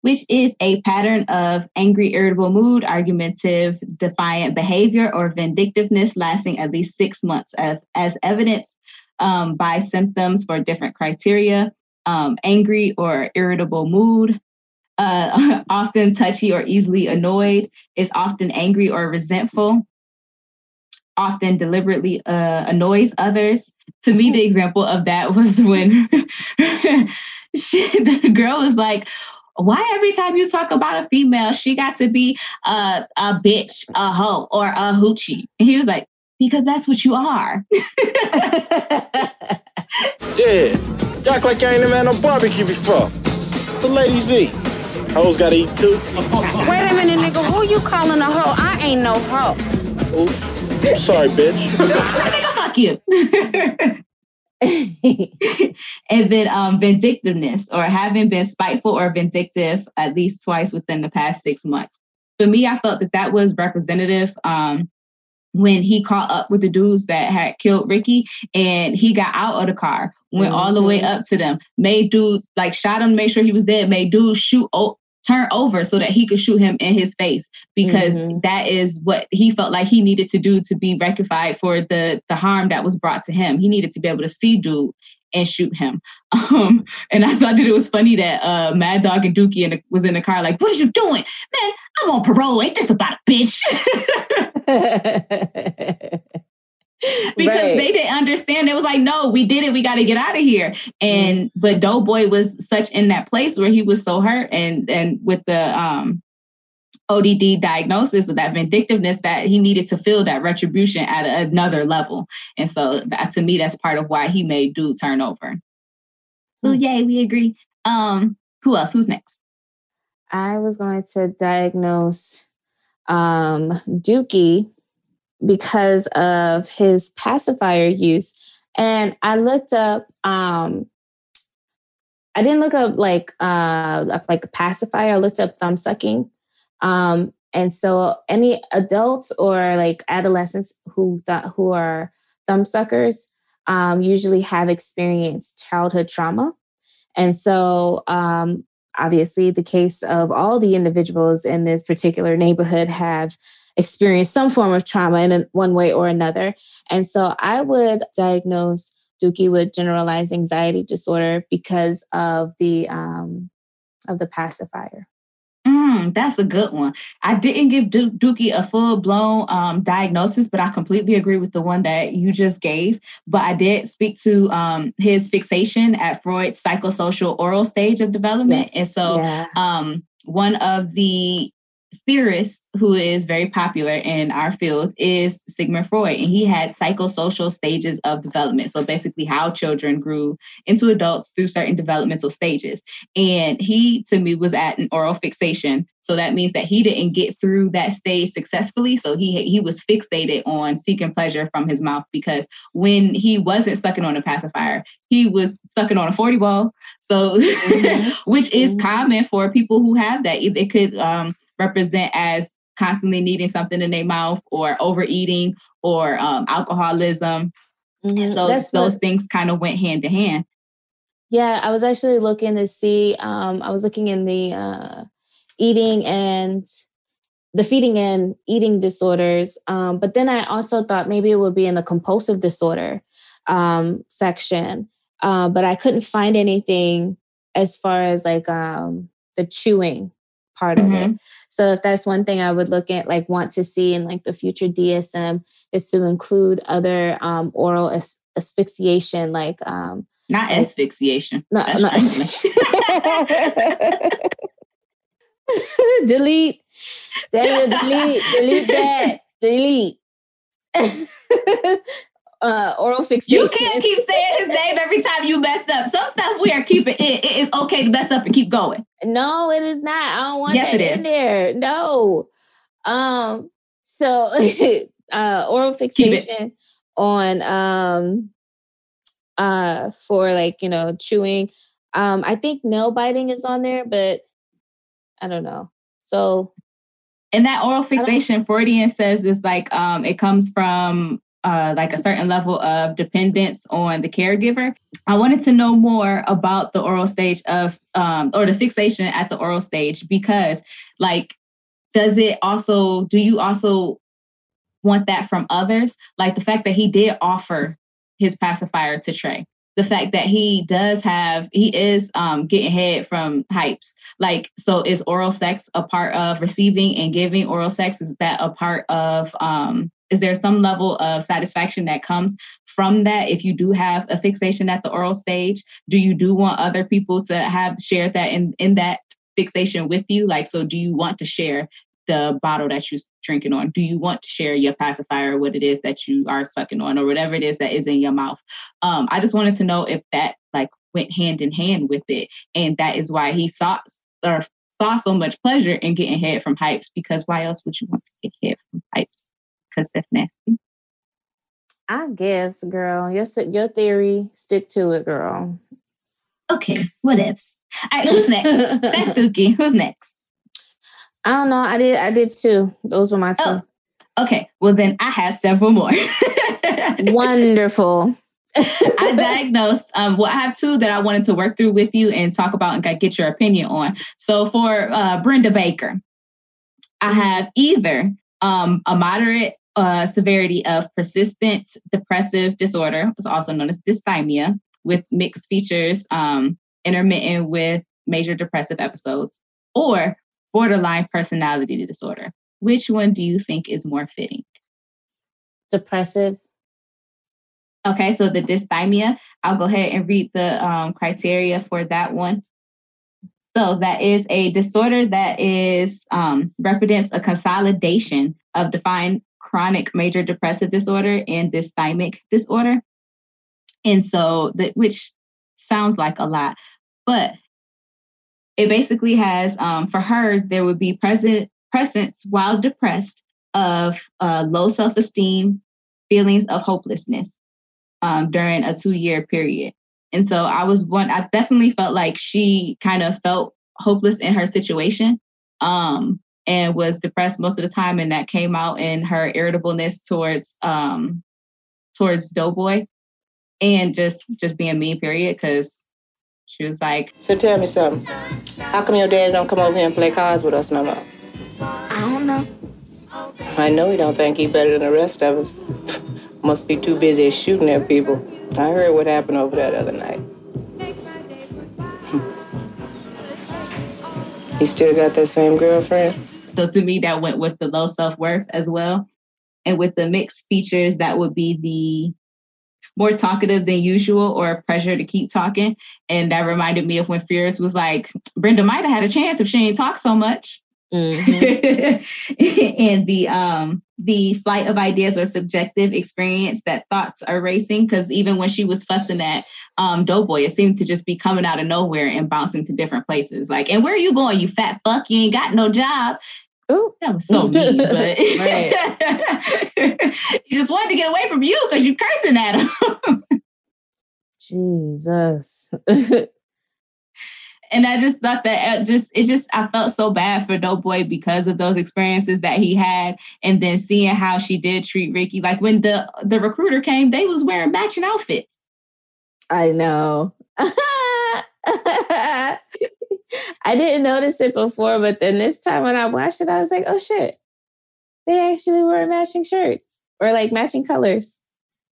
which is a pattern of angry, irritable mood, argumentative, defiant behavior, or vindictiveness lasting at least six months, as, as evidenced um, by symptoms for different criteria. Um, angry or irritable mood, uh, often touchy or easily annoyed, is often angry or resentful, often deliberately uh, annoys others. To me, the example of that was when she, the girl was like, why every time you talk about a female, she got to be a, a bitch, a hoe, or a hoochie? And he was like, because that's what you are. Yeah. You act like you ain't never had no barbecue before. The ladies eat. Hoes gotta eat too. Wait a minute, nigga. Who you calling a hoe? I ain't no hoe. Oops. I'm sorry, bitch. Nigga, fuck you. and then um, vindictiveness or having been spiteful or vindictive at least twice within the past six months. For me, I felt that that was representative um, when he caught up with the dudes that had killed Ricky and he got out of the car, went mm-hmm. all the way up to them, made dudes like shot him, made sure he was dead, made dudes shoot o- turn over so that he could shoot him in his face because mm-hmm. that is what he felt like he needed to do to be rectified for the the harm that was brought to him. He needed to be able to see dude and shoot him. Um, and I thought that it was funny that uh, Mad Dog and Dookie in the, was in the car like, "What are you doing, man? I'm on parole. Ain't this about a bitch?" because right. they didn't understand. It was like, no, we did it. We got to get out of here. And mm-hmm. but Doughboy was such in that place where he was so hurt, and and with the um ODD diagnosis of that vindictiveness that he needed to feel that retribution at another level. And so that, to me, that's part of why he made dude turn over. Oh, yay, we agree. Um, who else? Who's next? I was going to diagnose um, Dookie because of his pacifier use. And I looked up, um, I didn't look up like uh, like a pacifier. I looked up thumb sucking. Um, and so any adults or like adolescents who th- who are thumb suckers um, usually have experienced childhood trauma. And so um, obviously the case of all the individuals in this particular neighborhood have experienced some form of trauma in one way or another. And so I would diagnose Dookie with generalized anxiety disorder because of the um, of the pacifier. Mm, that's a good one. I didn't give du- Dookie a full blown um, diagnosis, but I completely agree with the one that you just gave. But I did speak to um, his fixation at Freud's psychosocial oral stage of development. Yes, and so yeah. um, one of the theorist who is very popular in our field is Sigmund Freud, and he had psychosocial stages of development. So basically, how children grew into adults through certain developmental stages. And he, to me, was at an oral fixation. So that means that he didn't get through that stage successfully. So he he was fixated on seeking pleasure from his mouth because when he wasn't sucking on a pacifier, he was sucking on a 40 ball. So Mm-hmm. which is common for people who have that. It, it could um, represent as constantly needing something in their mouth or overeating or um, alcoholism. Mhm. So That's those what- things kind of went hand to hand. Yeah, I was actually looking to see. Um, I was looking in the uh, eating and the feeding and eating disorders, um, but then I also thought maybe it would be in the compulsive disorder um, section, uh, but I couldn't find anything as far as like um, the chewing part of it. Mhm. So if that's one thing I would look at, like want to see in like the future DSM is to include other um, oral as- asphyxiation, like um, Not like- asphyxiation. no, That's no. delete. Daniel, delete, delete that. Delete. uh, oral fixation. You can't keep saying his name every time you mess up. Some stuff we are keeping in. It is okay to mess up and keep going. No, it is not. I don't want Yes, that it in there. No. Um. So, uh, oral fixation on um, uh, for like you know chewing. Um, I think nail biting is on there, but I don't know. So And that oral fixation, Freudian says is like um, it comes from uh, like a certain level of dependence on the caregiver. I wanted to know more about the oral stage of um, or the fixation at the oral stage because like does it also do you also want that from others? Like the fact that he did offer his pacifier to Trey. The fact that he does have, he is um, getting head from hypes. Like, so is oral sex a part of receiving and giving oral sex? Is that a part of, um, is there some level of satisfaction that comes from that if you do have a fixation at the oral stage? Do you do want other people to have shared that in, in that fixation with you? Like, so do you want to share the bottle that you're drinking on? Do you want to share your pacifier, what it is that you are sucking on, or whatever it is that is in your mouth? Um, I just wanted to know if that like went hand in hand with it, and that is why he saw or saw so much pleasure in getting head from hypes. Because why else would you want to get head from hypes? Because that's nasty. I guess, girl, your your theory, stick to it, girl. Okay, what ifs? All right, who's next? that's Dookie. Who's next? I don't know. I did. I did too. Those were my two. Oh, okay. Well, then I have several more. Wonderful. I diagnosed. Um, well, I have two that I wanted to work through with you and talk about and get your opinion on. So for uh, Brenda Baker, I have either um, a moderate uh, severity of persistent depressive disorder, it's also known as dysthymia, with mixed features, um, intermittent with major depressive episodes, or borderline personality disorder. Which one do you think is more fitting? Depressive. Okay, so the dysthymia, I'll go ahead and read the um, criteria for that one. So that is a disorder that is um, represents a consolidation of defined chronic major depressive disorder and dysthymic disorder. And so that which sounds like a lot, but it basically has um, for her there would be present presence while depressed of uh, low self-esteem, feelings of hopelessness um, during a two-year period. And so I was one, I definitely felt like she kind of felt hopeless in her situation um, and was depressed most of the time. And that came out in her irritableness towards um, towards Doughboy and just just being mean, period. Cause she was like, So tell me something. How come your daddy don't come over here and play cards with us no more? I don't know. I know he don't think he better than the rest of us. Must be too busy shooting at people. I heard what happened over that other night. He still got that same girlfriend? So to me, that went with the low self worth as well. And with the mixed features, that would be the more talkative than usual or pressure to keep talking. And that reminded me of when Fierce was like, Brenda might have had a chance if she ain't talk so much. Mm-hmm. and the um the flight of ideas or subjective experience that thoughts are racing because even when she was fussing at um doughboy it seemed to just be coming out of nowhere and bouncing to different places like and where are you going you fat fuck you ain't got no job Oh, that was so mean, but you just wanted to get away from you because you're cursing at him. Jesus. And I just thought that it just it just I felt so bad for Dope Boy because of those experiences that he had, and then seeing how she did treat Ricky. Like when the the recruiter came, they was wearing matching outfits. I know. I didn't notice it before, but then this time when I watched it, I was like, oh shit, they actually were matching shirts or like matching colors.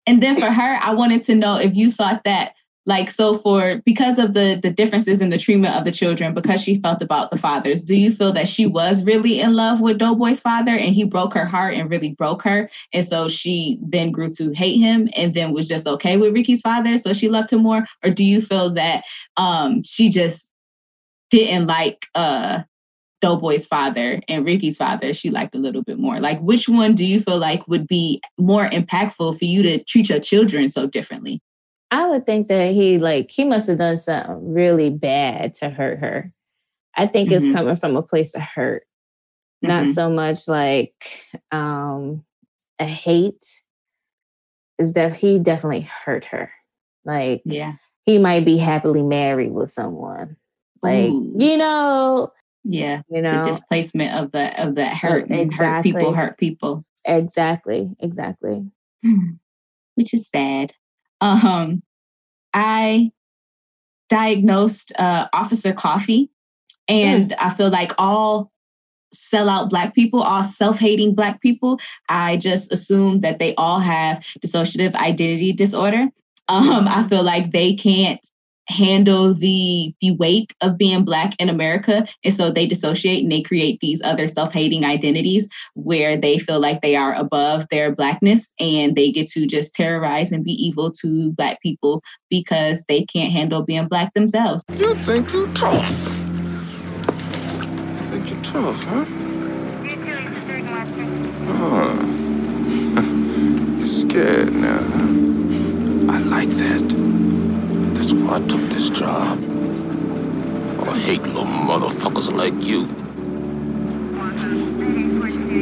And then for her, I wanted to know if you thought that like so for because of the the differences in the treatment of the children because she felt about the fathers do you feel that she was really in love with doughboy's father and he broke her heart and really broke her and so she then grew to hate him and then was just okay with ricky's father so she loved him more or do you feel that um she just didn't like uh Doughboy's father and Ricky's father, she liked a little bit more. Like, which one do you feel like would be more impactful for you to treat your children so differently? I would think that he like he must have done something really bad to hurt her. I think mm-hmm. it's coming from a place of hurt, mm-hmm. not so much like um a hate. Is that he definitely hurt her? Like, yeah, he might be happily married with someone like, Ooh. you know, yeah, you know, the displacement of the of the hurt, exactly. hurt people, hurt people. Exactly, exactly. Which is sad. Um, I diagnosed uh, Officer Coffey, and mm. I feel like all sellout black people, all self-hating black people, I just assume that they all have dissociative identity disorder. Um, I feel like they can't handle the the weight of being black in America and so they dissociate and they create these other self-hating identities where they feel like they are above their blackness and they get to just terrorize and be evil to black people because they can't handle being black themselves. You think you're tough. You think you're tough, huh? Oh. Huh. You're scared now. I like that. That's why I took this job. I hate little motherfuckers like you.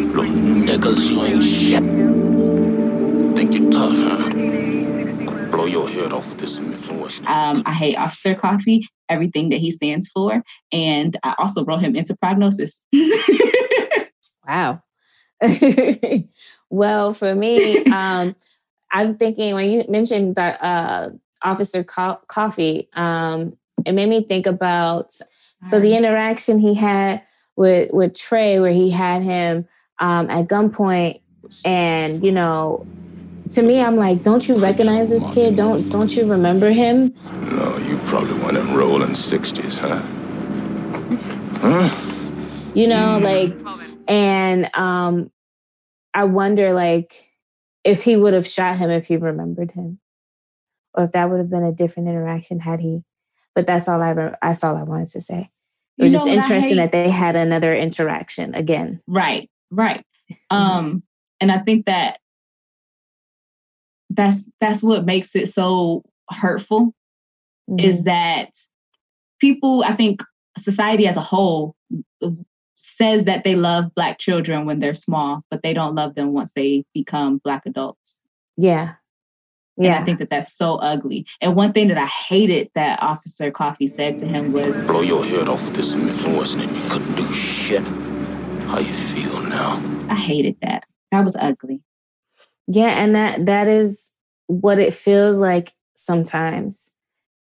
Little niggas, you ain't shit. Think you're tough, huh? Blow your head off with this influence. Um, I hate Officer Coffey, everything that he stands for. And I also wrote him into prognosis. wow. well, for me, um, I'm thinking when you mentioned that uh, Officer Co- Coffey, um, it made me think about so the interaction he had with with Trey, where he had him um, at gunpoint, and you know, to me, I'm like, don't you recognize this kid? Don't don't you remember him? No, you probably want him rolling sixties, huh? Huh? You know, like, and um, I wonder, like, if he would have shot him if he remembered him or if that would have been a different interaction had he. But that's all I that's all I wanted to say. It was just interesting that they had another interaction again. Right, right. Mm-hmm. Um, and I think that that's that's what makes it so hurtful mm-hmm. is that people, I think society as a whole says that they love black children when they're small, but they don't love them once they become black adults. Yeah. Yeah. And I think that that's so ugly. And one thing that I hated that Officer Coffey said to him was Blow your head off with this influence and you couldn't do shit. How you feel now? I hated that. That was ugly. Yeah, and that that is what it feels like sometimes.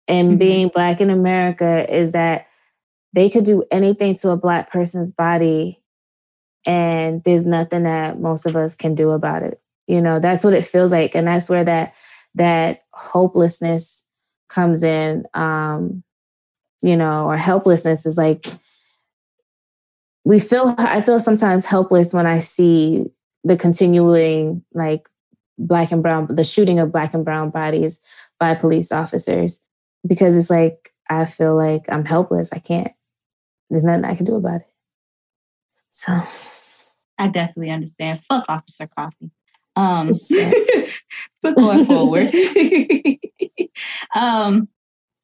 And mm-hmm. being black in America is that they could do anything to a black person's body and there's nothing that most of us can do about it. You know, that's what it feels like. And that's where that that hopelessness comes in, um, you know, or helplessness is like we feel I feel sometimes helpless when I see the continuing like black and brown the shooting of black and brown bodies by police officers because it's like I feel like I'm helpless. I can't. There's nothing I can do about it. So I definitely understand. Fuck Officer Coffey. Um, but going forward, um,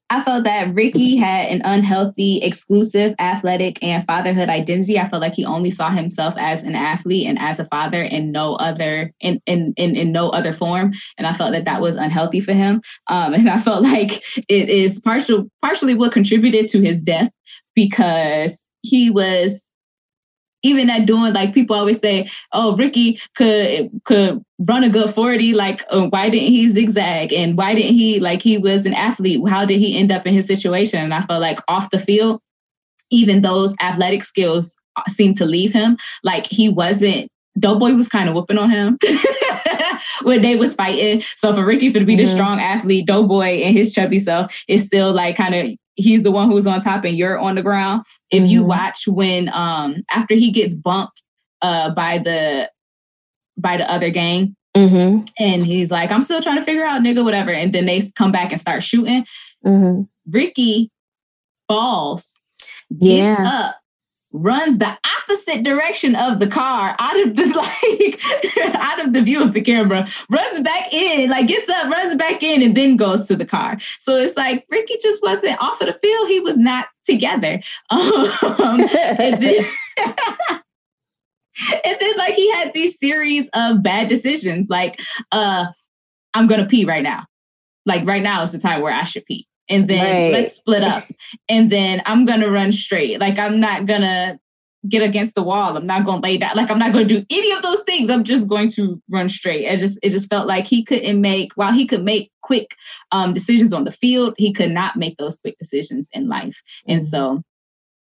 I felt that Ricky had an unhealthy, exclusive athletic and fatherhood identity. I felt like he only saw himself as an athlete and as a father in no other in in in, in no other form. And I felt that that was unhealthy for him. Um, and I felt like it is partial partially what contributed to his death because he was even at doing like people always say, oh, Ricky could could run a good 40. Like, uh, why didn't he zigzag? And why didn't he like he was an athlete? How did he end up in his situation? And I felt like off the field, even those athletic skills uh, seemed to leave him. Like he wasn't Doughboy was kind of whooping on him when they was fighting. So for Ricky for to be mm-hmm. the strong athlete, Doughboy and his chubby self is still like kind of he's the one who's on top and you're on the ground. If mm-hmm. you watch when um after he gets bumped uh by the by the other gang mm-hmm. and he's like, I'm still trying to figure out nigga, whatever. And then they come back and start shooting. Mm-hmm. Ricky falls, gets yeah. up, runs the opposite direction of the car out of this like out of the view of the camera runs back in like gets up runs back in and then goes to the car. So it's like ricky just wasn't off of the field. He was not together. Um, and then and then like he had these series of bad decisions like uh i'm gonna pee right now. Like right now is the time where i should pee and then right. let's split up. And then i'm gonna run straight. Like i'm not gonna get against the wall. I'm not gonna lay down. Like i'm not gonna do any of those things. I'm just going to run straight. It just it just felt like he couldn't make while he could make quick um, decisions on the field he could not make those quick decisions in life. Mm-hmm. and so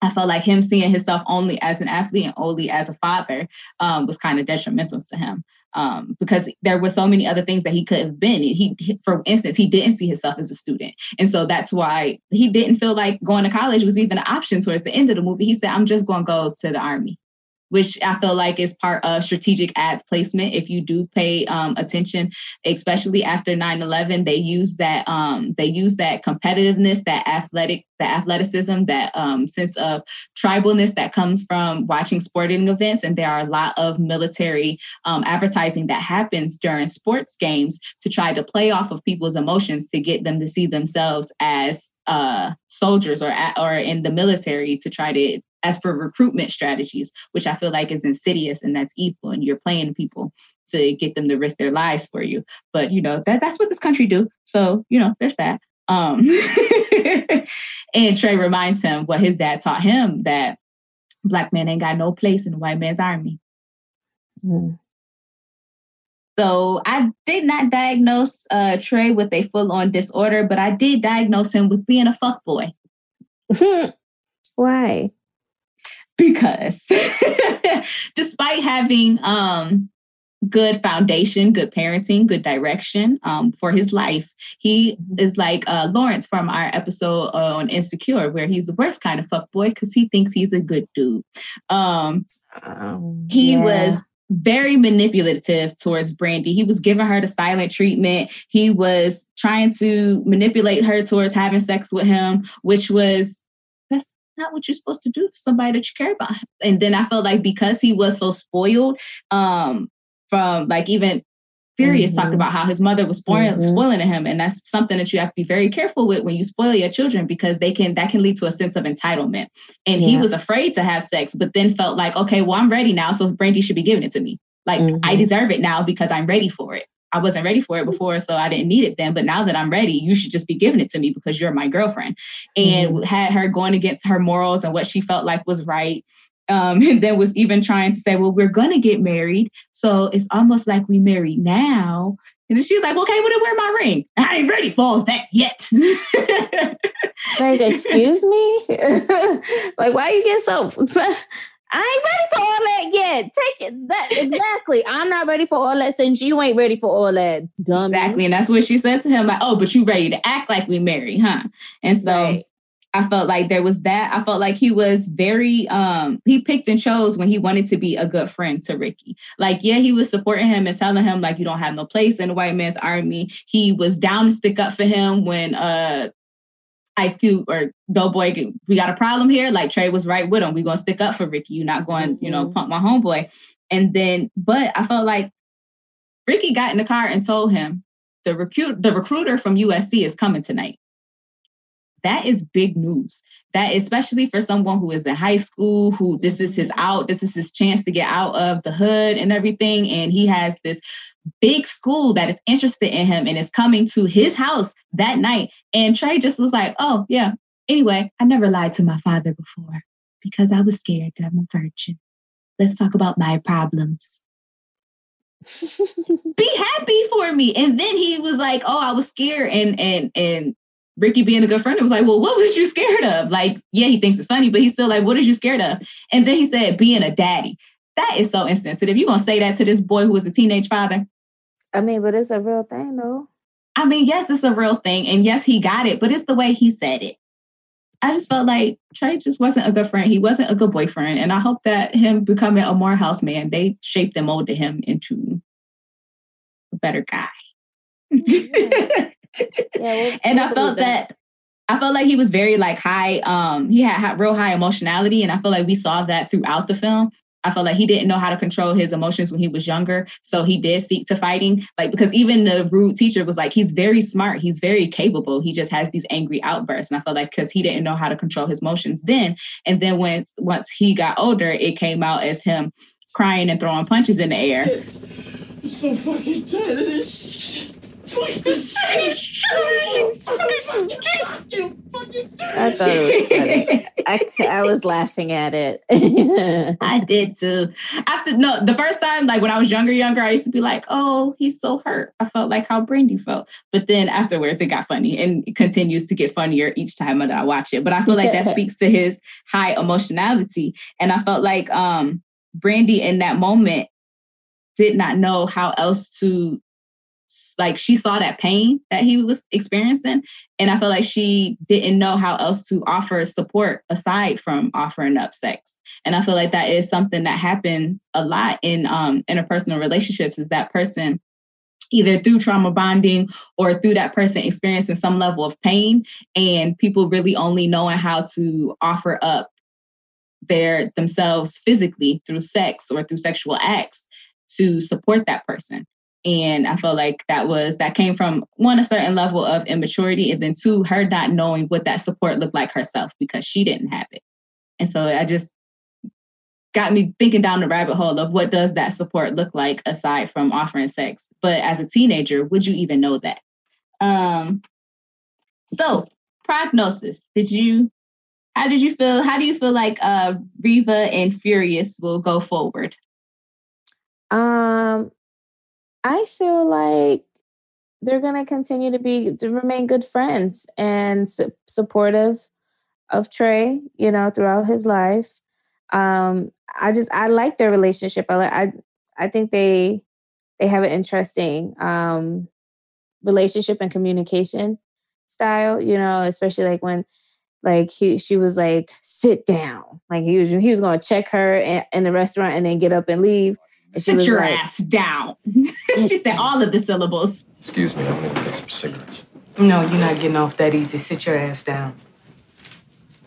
I felt like him seeing himself only as an athlete and only as a father um, was kind of detrimental to him um, because there were so many other things that he could have been. He, he, for instance, he didn't see himself as a student, and so that's why he didn't feel like going to college was even an option. Towards the end of the movie, he said, "I'm just going to go to the army." Which I feel like is part of strategic ad placement. If you do pay um, attention, especially after 9-11, they use that um, they use that competitiveness, that athletic, the athleticism, that um, sense of tribalness that comes from watching sporting events. And there are a lot of military um, advertising that happens during sports games to try to play off of people's emotions to get them to see themselves as uh, soldiers or or in the military to try to as for recruitment strategies, which I feel like is insidious and that's evil, and you're playing people to get them to risk their lives for you. But you know that that's what this country do. So you know there's that. Um, and Trey reminds him what his dad taught him that black men ain't got no place in the white man's army. Mm. So I did not diagnose uh, Trey with a full-on disorder, but I did diagnose him with being a fuck boy. Why? Because despite having um, good foundation, good parenting, good direction um, for his life. He mm-hmm. is like uh, Lawrence from our episode on Insecure, where he's the worst kind of fuck boy because he thinks he's a good dude. Um, um, he yeah. was very manipulative towards Brandi. He was giving her the silent treatment. He was trying to manipulate her towards having sex with him, which was not what you're supposed to do for somebody that you care about. And then I felt like because he was so spoiled, um, from like even Furious mm-hmm. talked about how his mother was spoiling, mm-hmm. spoiling him, and that's something that you have to be very careful with when you spoil your children because they can that can lead to a sense of entitlement. And yeah. he was afraid to have sex, but then felt like, okay, well, I'm ready now, so Brandi should be giving it to me. Like mm-hmm. I deserve it now because I'm ready for it. I wasn't ready for it before, so I didn't need it then. But now that I'm ready, you should just be giving it to me because you're my girlfriend. And mm-hmm. had her going against her morals and what she felt like was right um, and then was even trying to say, well, we're going to get married. So it's almost like we married now. And she was like, okay, well, then wear my ring. I ain't ready for all that yet. like, excuse me? like, why are you get so... I ain't ready for all that yet. Take it that exactly. I'm not ready for all that since you ain't ready for all that. Exactly. And that's what she said to him, like, oh, but you ready to act like we married, huh? And so right. I felt like there was that. I felt like he was very um he picked and chose when he wanted to be a good friend to Ricky. Like, yeah, he was supporting him and telling him like you don't have no place in the white man's army. He was down to stick up for him when uh Ice Cube or Doughboy, we got a problem here. Like Trey was right with him. we gonna stick up for Ricky. You're not going, you know, mm-hmm. pump my homeboy. And then, but I felt like Ricky got in the car and told him the recruit the recruiter from USC is coming tonight that is big news. That especially for someone who is in high school, who this is his out, this is his chance to get out of the hood and everything. And he has this big school that is interested in him and is coming to his house that night. And Trey just was like, oh, yeah. Anyway, I never lied to my father before because I was scared that I'm a virgin. Let's talk about my problems. be happy for me and then he was like oh i was scared and and and Ricky being a good friend, it was like, well, what was you scared of? Like, yeah, he thinks it's funny, but he's still like, what is you scared of? And then he said, being a daddy. That is so insensitive. You gonna say that to this boy who is a teenage father? I mean, but it's a real thing though. I mean, yes, it's a real thing. And yes, he got it, but it's the way he said it. I just felt like Trey just wasn't a good friend. He wasn't a good boyfriend. And I hope that him becoming a Morehouse man, they shaped and molded him into a better guy. Yeah. yeah, and I felt that I felt like he was very like high. Um, he had real high emotionality, and I feel like we saw that throughout the film. I felt like he didn't know how to control his emotions when he was younger, so he did seek to fighting. Like because even the rude teacher was like, he's very smart, he's very capable. He just has these angry outbursts, and I felt like because he didn't know how to control his emotions then, and then when once he got older, it came out as him crying and throwing punches in the air. I'm so fucking tired of this shit. I thought it was funny. I, I was laughing at it. I did too. After no, the first time, like when I was younger, younger, I used to be like, "Oh, he's so hurt." I felt like how Brandi felt, but then afterwards, it got funny, and it continues to get funnier each time that I watch it. But I feel like that speaks to his high emotionality, and I felt like um Brandi in that moment did not know how else to like she saw that pain that he was experiencing and i felt like she didn't know how else to offer support aside from offering up sex. And i feel like that is something that happens a lot in um interpersonal relationships is that person either through trauma bonding or through that person experiencing some level of pain and people really only knowing how to offer up their themselves physically through sex or through sexual acts to support that person and I felt like that was that came from one a certain level of immaturity, and then two her not knowing what that support looked like herself because she didn't have it. And so I just got me thinking down the rabbit hole of what does that support look like aside from offering sex. But as a teenager, would you even know that? Um, so prognosis. Did you? How did you feel? How do you feel like uh, Reva and Furious will go forward? Um, I feel like they're going to continue to be to remain good friends and su- supportive of Trey, you know, throughout his life. Um, I just I like their relationship. I I I think they they have an interesting um, relationship and communication style. You know, especially like when like he she was like sit down, like he was he was going to check her in, in the restaurant and then get up and leave. Sit your like, ass down. Mm. she said all of the syllables. Excuse me, I'm gonna get some cigarettes. No, you're not getting off that easy. Sit your ass down.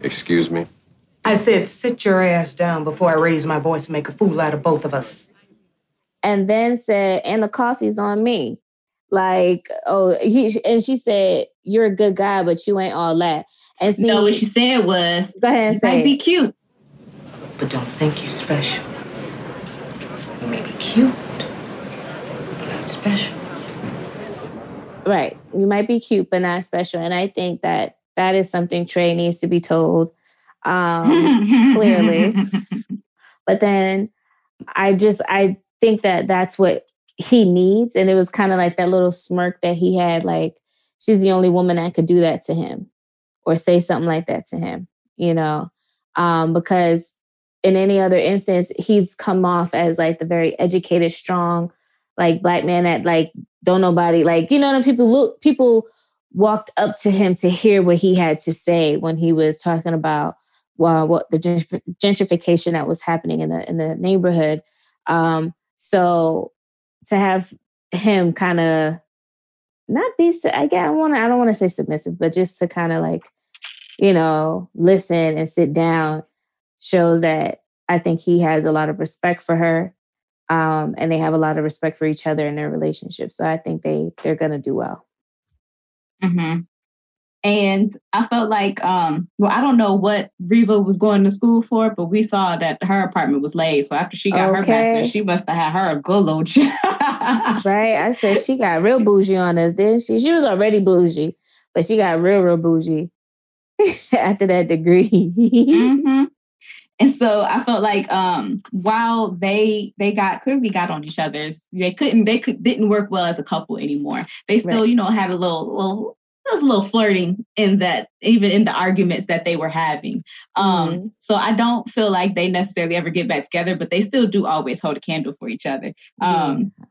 Excuse me? I said sit your ass down before I raise my voice and make a fool out of both of us. And then said, and the coffee's on me. Like, oh, he and she said, You're a good guy, but you ain't all that. And see, no, what she said was, Go ahead and you say, be cute. But don't think you're special may be cute, but not special. Right. You might be cute, but not special. And I think that that is something Trey needs to be told um, clearly. But then I just, I think that that's what he needs. And it was kind of like that little smirk that he had, like, she's the only woman that could do that to him or say something like that to him, you know, um, because in any other instance, he's come off as like the very educated, strong, like black man that like don't nobody like you know what people look people walked up to him to hear what he had to say when he was talking about well, what the gentrification that was happening in the in the neighborhood. Um, so to have him kind of not be I get I want I don't want to say submissive, but just to kind of like you know listen and sit down shows that I think he has a lot of respect for her, um, and they have a lot of respect for each other in their relationship. So I think they they're gonna do well. Mm-hmm. And I felt like, um, well, I don't know what Reva was going to school for, but we saw that her apartment was laid. So after she got okay. her master's, she must have had her a good little job. right. I said she got real bougie on us, didn't she? She was already bougie, but she got real, real bougie after that degree. mm-hmm. And so I felt like um, while they they got clearly got on each other's, they couldn't they could didn't work well as a couple anymore. They still, right. you know, had a little little there was a little flirting in that, even in the arguments that they were having. Um, mm-hmm. So I don't feel like they necessarily ever get back together, but they still do always hold a candle for each other. Um, yeah.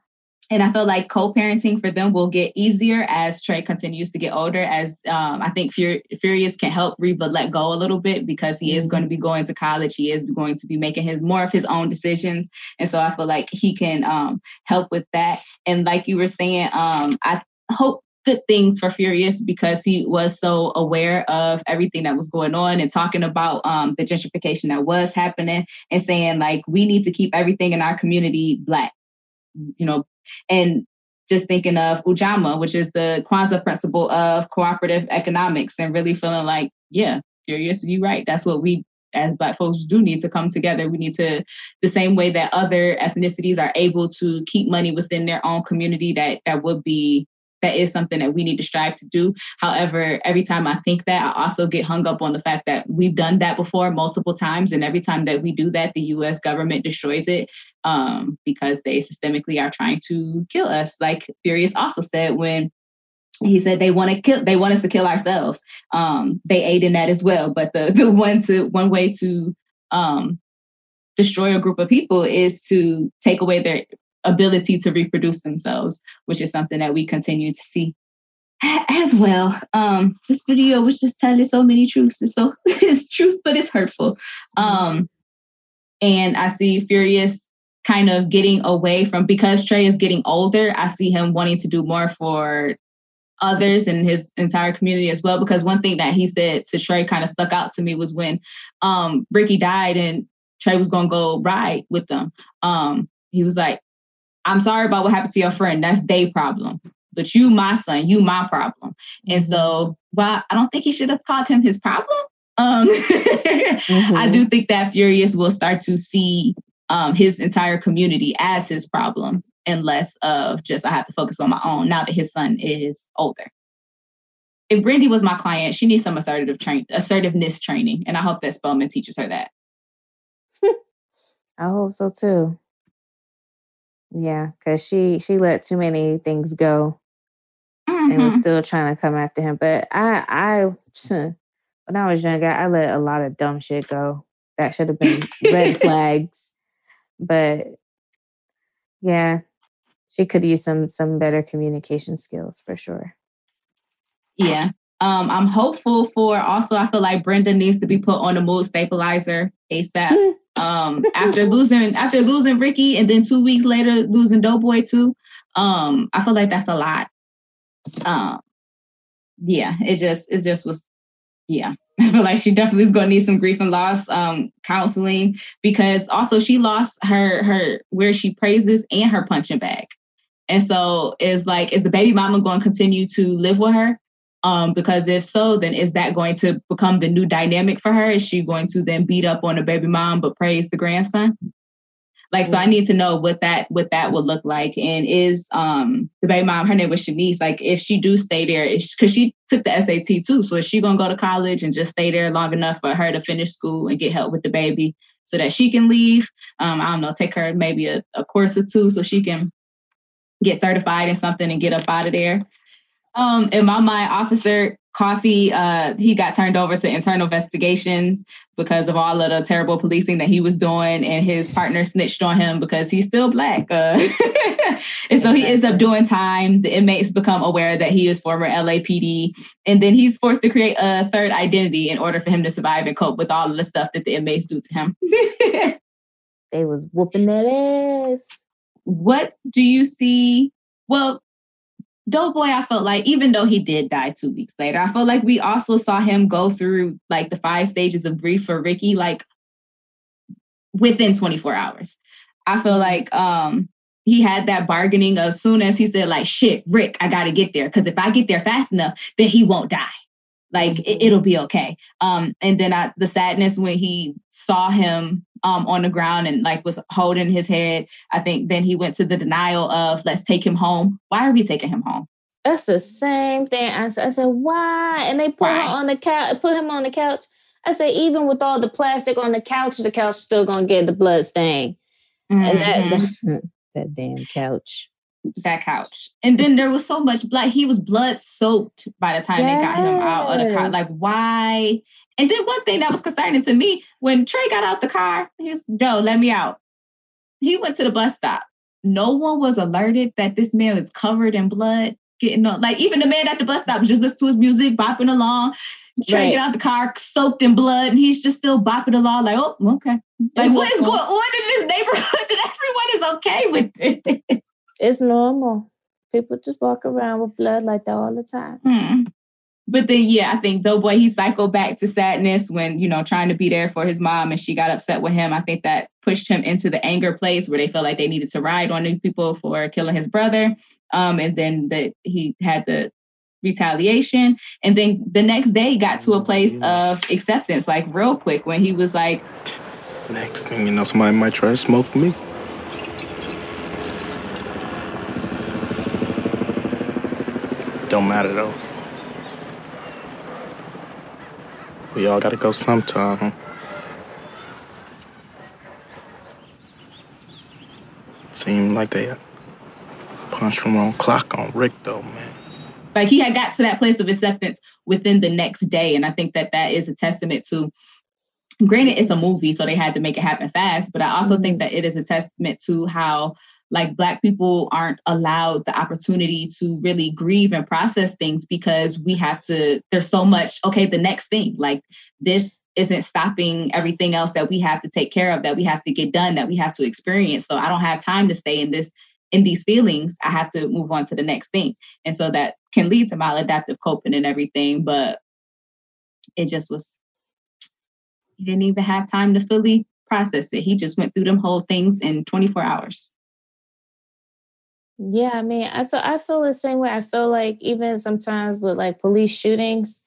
And I feel like co-parenting for them will get easier as Trey continues to get older. As um, I think Fur- Furious can help Reva let go a little bit because he mm-hmm. is going to be going to college. He is going to be making his more of his own decisions, and so I feel like he can um, help with that. And like you were saying, um, I hope good things for Furious because he was so aware of everything that was going on and talking about um, the gentrification that was happening and saying like we need to keep everything in our community black, you know, and just thinking of Ujamaa, which is the Kwanzaa principle of cooperative economics, and really feeling like, yeah, Furious, you're right. That's what we as black folks do need to come together we need to the same way that other ethnicities are able to keep money within their own community that that would be that is something that we need to strive to do. However, every time I think that, I also get hung up on the fact that we've done that before multiple times. And every time that we do that, the US government destroys it um, because they systemically are trying to kill us. Like Furious also said when he said they want to kill they want us to kill ourselves um they aid in that as well but the the one to one way to um destroy a group of people is to take away their ability to reproduce themselves, which is something that we continue to see as well. Um, this video was just telling so many truths. It's so it's truth, but it's hurtful. Um, and I see Furious kind of getting away from because Trey is getting older. I see him wanting to do more for others and his entire community as well. Because one thing that he said to Trey kind of stuck out to me was when um, Ricky died and Trey was going to go ride with them. Um, he was like, I'm sorry about what happened to your friend. That's their problem. But you, my son, you, my problem. And so, mm-hmm. well, I don't think he should have called him his problem. Um, mm-hmm. I do think that Furious will start to see um, his entire community as his problem and less of just I have to focus on my own now that his son is older. If Brandi was my client, she needs some assertive train assertiveness training, and I hope that Spelman teaches her that. I hope so too. Yeah, because she she let too many things go, mm-hmm. and was mm-hmm. still trying to come after him. But I I when I was younger, I let a lot of dumb shit go. That should have been red flags. But yeah, she could use some some better communication skills for sure. Yeah. Um, I'm hopeful for also I feel like Brenda needs to be put on a mood stabilizer ASAP. Um, after losing after losing Ricky and then two weeks later losing Doughboy too, um, I feel like that's a lot. Um, yeah, it just it just was yeah. I feel like she definitely is going to need some grief and loss um, counseling because also she lost her her where she praises and her punching bag, and so it's like is the baby mama going to continue to live with her? Um, because if so, then is that going to become the new dynamic for her? Is she going to then beat up on the baby mom but praise the grandson? Like, so I need to know what that what that would look like. And is um the baby mom, her name was Shanice, like if she do stay there, because she took the SAT too. So is she gonna go to college and just stay there long enough for her to finish school and get help with the baby so that she can leave? Um, I don't know, take her maybe a, a course or two so she can get certified in something and get up out of there. Um, in my mind, Officer Coffey, uh, he got turned over to internal investigations because of all of the terrible policing that he was doing, and his partner snitched on him because he's still black. Uh, and so he ends up doing time. The inmates become aware that he is former LAPD, and then he's forced to create a third identity in order for him to survive and cope with all of the stuff that the inmates do to him. they was whooping that ass. What do you see? Well, Doughboy, I felt like even though he did die two weeks later, I felt like we also saw him go through like the five stages of grief for Ricky, like within 24 hours. I feel like um he had that bargaining of soon as he said, like, shit, Rick, I gotta get there. Cause if I get there fast enough, then he won't die. Like it, will be okay. Um, and then I, the sadness when he saw him um on the ground and like was holding his head. I think then he went to the denial of let's take him home. Why are we taking him home? That's the same thing. I said, I said, why? And they put him on the couch, put him on the couch. I said, even with all the plastic on the couch, the couch still gonna get the blood stain. Mm-hmm. And that, that that damn couch. That couch. And then there was so much blood. He was blood soaked by the time yes. they got him out of the car. Like, why? And then one thing that was concerning to me when Trey got out the car, he was, Joe, let me out. He went to the bus stop. No one was alerted that this man is covered in blood, getting on. Like, even the man at the bus stop was just listening to his music, bopping along. Trey right. get out the car, soaked in blood, and he's just still bopping along, like, oh, okay. Like, it's what is going on in this neighborhood that everyone is okay with it? It's normal. People just walk around with blood like that all the time. Hmm. But then, yeah, I think Doughboy, he cycled back to sadness when, you know, trying to be there for his mom and she got upset with him. I think that pushed him into the anger place where they felt like they needed to ride on these people for killing his brother. Um, and then that he had the retaliation. And then the next day got to a place mm-hmm. of acceptance, like real quick, when he was like, Next thing you know, somebody might try to smoke me. Don't matter though. We all gotta go sometime. Seemed like they punched the wrong clock on Rick though, man. Like he had got to that place of acceptance within the next day. And I think that that is a testament to, granted, it's a movie, so they had to make it happen fast. But I also mm-hmm. think that it is a testament to how like black people aren't allowed the opportunity to really grieve and process things because we have to there's so much okay the next thing like this isn't stopping everything else that we have to take care of that we have to get done that we have to experience so i don't have time to stay in this in these feelings, I have to move on to the next thing. And so that can lead to maladaptive coping and everything. But it just was, he didn't even have time to fully process it. He just went through them whole things in 24 hours. Yeah, I mean, I feel I feel the same way. I feel like even sometimes with like police shootings,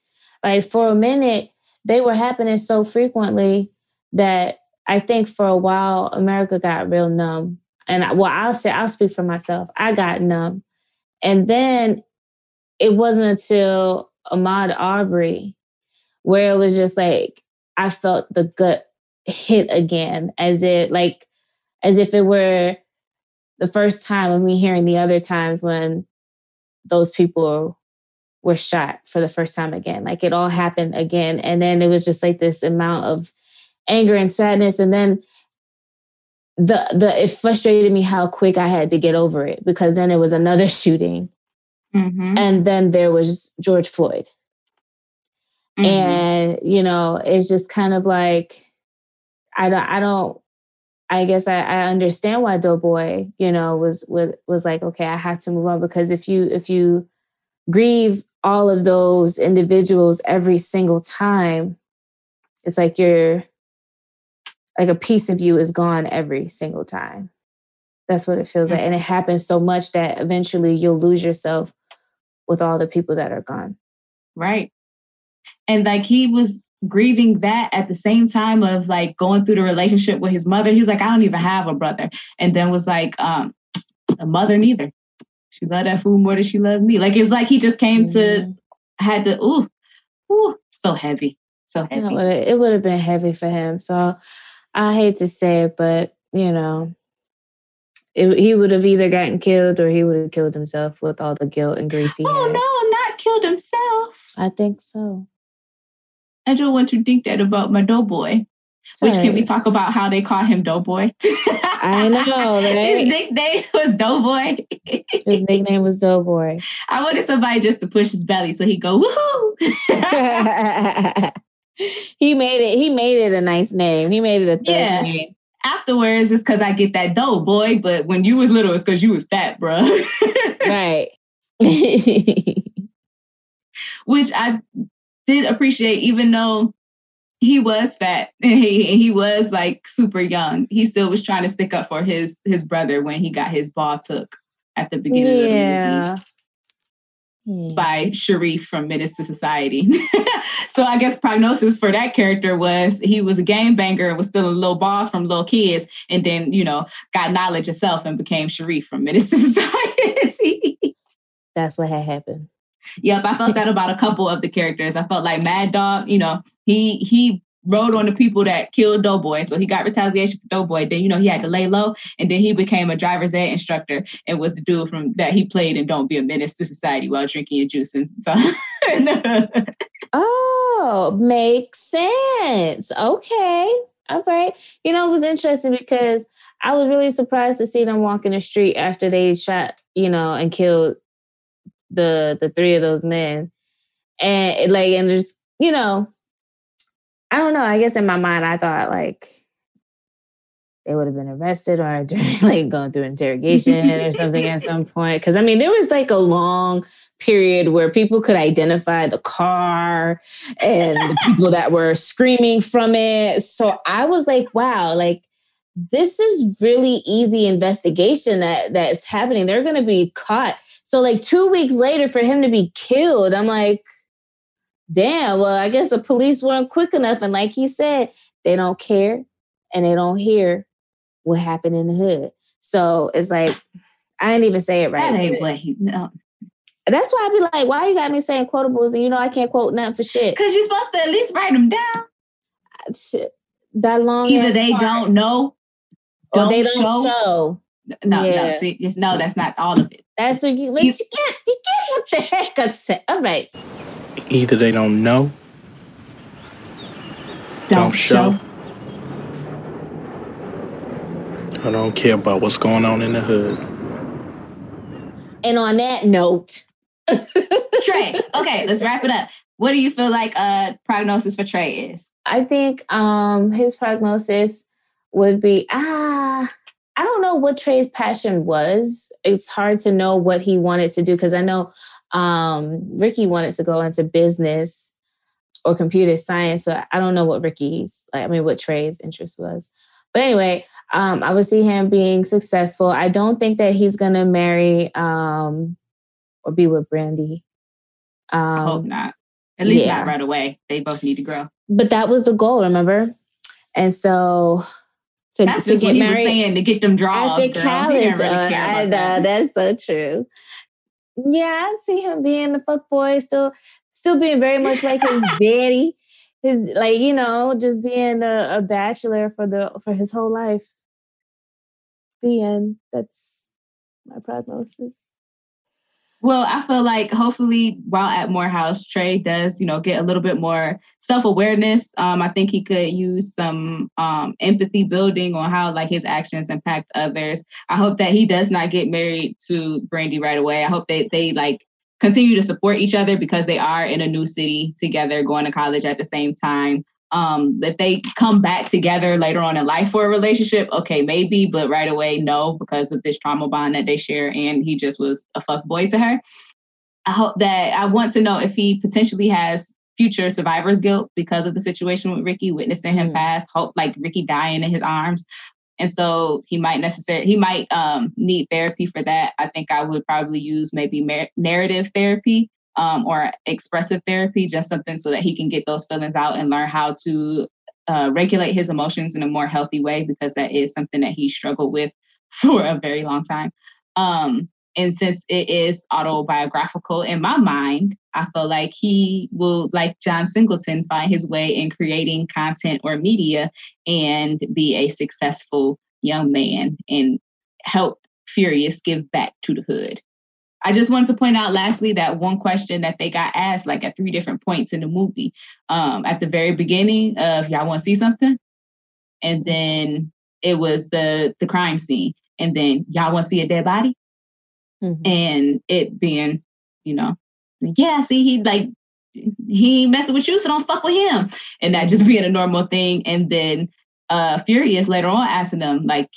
like for a minute, they were happening so frequently that I think for a while America got real numb and I, well, I'll say I'll speak for myself. I got numb, and then it wasn't until Ahmaud Arbery where it was just like I felt the gut hit again, as it like as if it were the first time of me hearing the other times when those people were shot for the first time again. Like it all happened again. And then it was just like this amount of anger and sadness. And then the the it frustrated me how quick I had to get over it because then it was another shooting. Mm-hmm. And then there was George Floyd. Mm-hmm. And you know, it's just kind of like I don't I don't I guess I, I understand why Doughboy, you know, was was was like, okay, I have to move on because if you if you grieve all of those individuals every single time, it's like you're like a piece of you is gone every single time. That's what it feels like. And it happens so much that eventually you'll lose yourself with all the people that are gone. Right. And like he was grieving that at the same time of like going through the relationship with his mother. He's like, I don't even have a brother. And then was like, um, a mother neither. She loved that food more than she loved me. Like it's like he just came mm-hmm. to had to ooh, ooh, so heavy. So heavy. It would have been heavy for him. So I hate to say it, but you know, it, he would have either gotten killed or he would have killed himself with all the guilt and grief he oh, had. no, not killed himself. I think so. I don't want to think that about my doughboy. Which can we talk about how they call him Doughboy? I know, right? His nickname was Doughboy. His nickname was Doughboy. I wanted somebody just to push his belly so he go woohoo. he made it. He made it a nice name. He made it a Yeah. name. Afterwards, it's because I get that dough, boy. But when you was little, it's because you was fat, bro. right. Which I did appreciate, even though he was fat and he, he was like super young. He still was trying to stick up for his his brother when he got his ball took at the beginning of the movie. yeah. by Sharif from Menace to Society. so I guess prognosis for that character was he was a game banger and was stealing little balls from little kids, and then you know got knowledge himself and became Sharif from Menace to Society. That's what had happened. Yep, I felt that about a couple of the characters. I felt like Mad Dog, you know, he he rode on the people that killed Doughboy, so he got retaliation for Doughboy. Then you know he had to lay low, and then he became a driver's ed instructor and was the dude from that he played in Don't Be a Menace to Society while drinking. And so Oh, makes sense. Okay. All right. You know, it was interesting because I was really surprised to see them walking the street after they shot, you know, and killed the the three of those men. And like, and there's, you know, I don't know. I guess in my mind, I thought like they would have been arrested or like going through interrogation or something at some point. Cause I mean, there was like a long period where people could identify the car and the people that were screaming from it. So I was like, wow, like this is really easy investigation that that's happening. They're gonna be caught. So like two weeks later for him to be killed, I'm like, damn, well, I guess the police weren't quick enough. And like he said, they don't care and they don't hear what happened in the hood. So it's like, I didn't even say it right. that ain't what he no. That's why I be like, why you got me saying quotables and you know I can't quote nothing for shit. Because you're supposed to at least write them down. Shit. That long Either they part. don't know, or they don't show. show. No, no, see, no, that's not all of it. That's what you, but you can't, you can't what the heck I said. All right. Either they don't know, Don't show, I don't care about what's going on in the hood. And on that note, Trey, okay, let's wrap it up. What do you feel like uh prognosis for Trey is? I think um his prognosis would be ah I don't know what Trey's passion was. It's hard to know what he wanted to do because I know um Ricky wanted to go into business or computer science, but I don't know what Ricky's like I mean what Trey's interest was. But anyway, um I would see him being successful. I don't think that he's gonna marry um or be with Brandi. Um I hope not. At least yeah. not right away. They both need to grow. but that was the goal, remember? And so to, That's to just what he was saying to get them draws. after girl. College. really uh, I know that. that's so true. Yeah, I see him being the fuck boy, still, still being very much like his daddy. His like you know, just being a, a bachelor for the for his whole life. The end. That's my prognosis. Well, I feel like hopefully while at Morehouse, Trey does, you know, get a little bit more self-awareness. Um, I think he could use some um, empathy building on how like his actions impact others. I hope that he does not get married to Brandi right away. I hope that they like continue to support each other because they are in a new city together, going to college at the same time. Um, if they come back together later on in life for a relationship, okay, maybe, but right away, no, because of this trauma bond that they share, and he just was a fuck boy to her. I hope that I want to know if he potentially has future survivor's guilt because of the situation with Ricky, witnessing him pass, hope like Ricky dying in his arms. And so he might necessarily he might um, need therapy for that. I think I would probably use maybe mer- narrative therapy um, or expressive therapy, just something so that he can get those feelings out and learn how to uh, regulate his emotions in a more healthy way because that is something that he struggled with for a very long time. Um, and since it is autobiographical in my mind, I feel like he will, like John Singleton, find his way in creating content or media and be a successful young man and help Furious give back to the hood. I just wanted to point out lastly that one question that they got asked like at three different points in the movie. Um, at the very beginning of y'all want to see something? And then it was the the crime scene. And then y'all want to see a dead body? Mm-hmm. And it being, you know, yeah, see, he like he messing with you, so don't fuck with him. And that just being a normal thing. And then uh Furious later on asking them, like,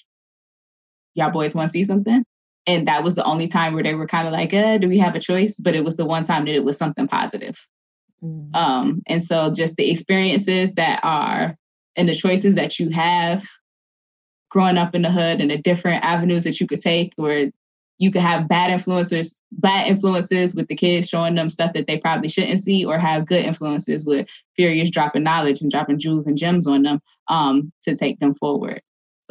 y'all boys want to see something? And that was the only time where they were kind of like, uh, do we have a choice? But it was the one time that it was something positive. Mm-hmm. Um, and so just the experiences that are and the choices that you have growing up in the hood and the different avenues that you could take where you could have bad influencers, bad influences with the kids showing them stuff that they probably shouldn't see, or have good influences with Furious dropping knowledge and dropping jewels and gems on them um, to take them forward.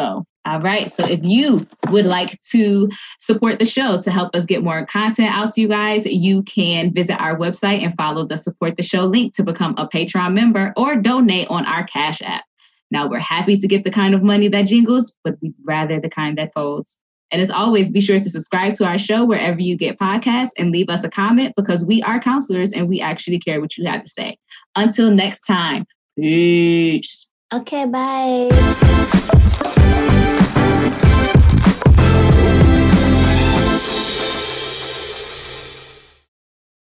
So, all right. So, if you would like to support the show to help us get more content out to you guys, you can visit our website and follow the support the show link to become a Patreon member or donate on our Cash App. Now, we're happy to get the kind of money that jingles, but we'd rather the kind that folds. And as always, be sure to subscribe to our show wherever you get podcasts and leave us a comment because we are counselors and we actually care what you have to say. Until next time, peace. Okay, bye.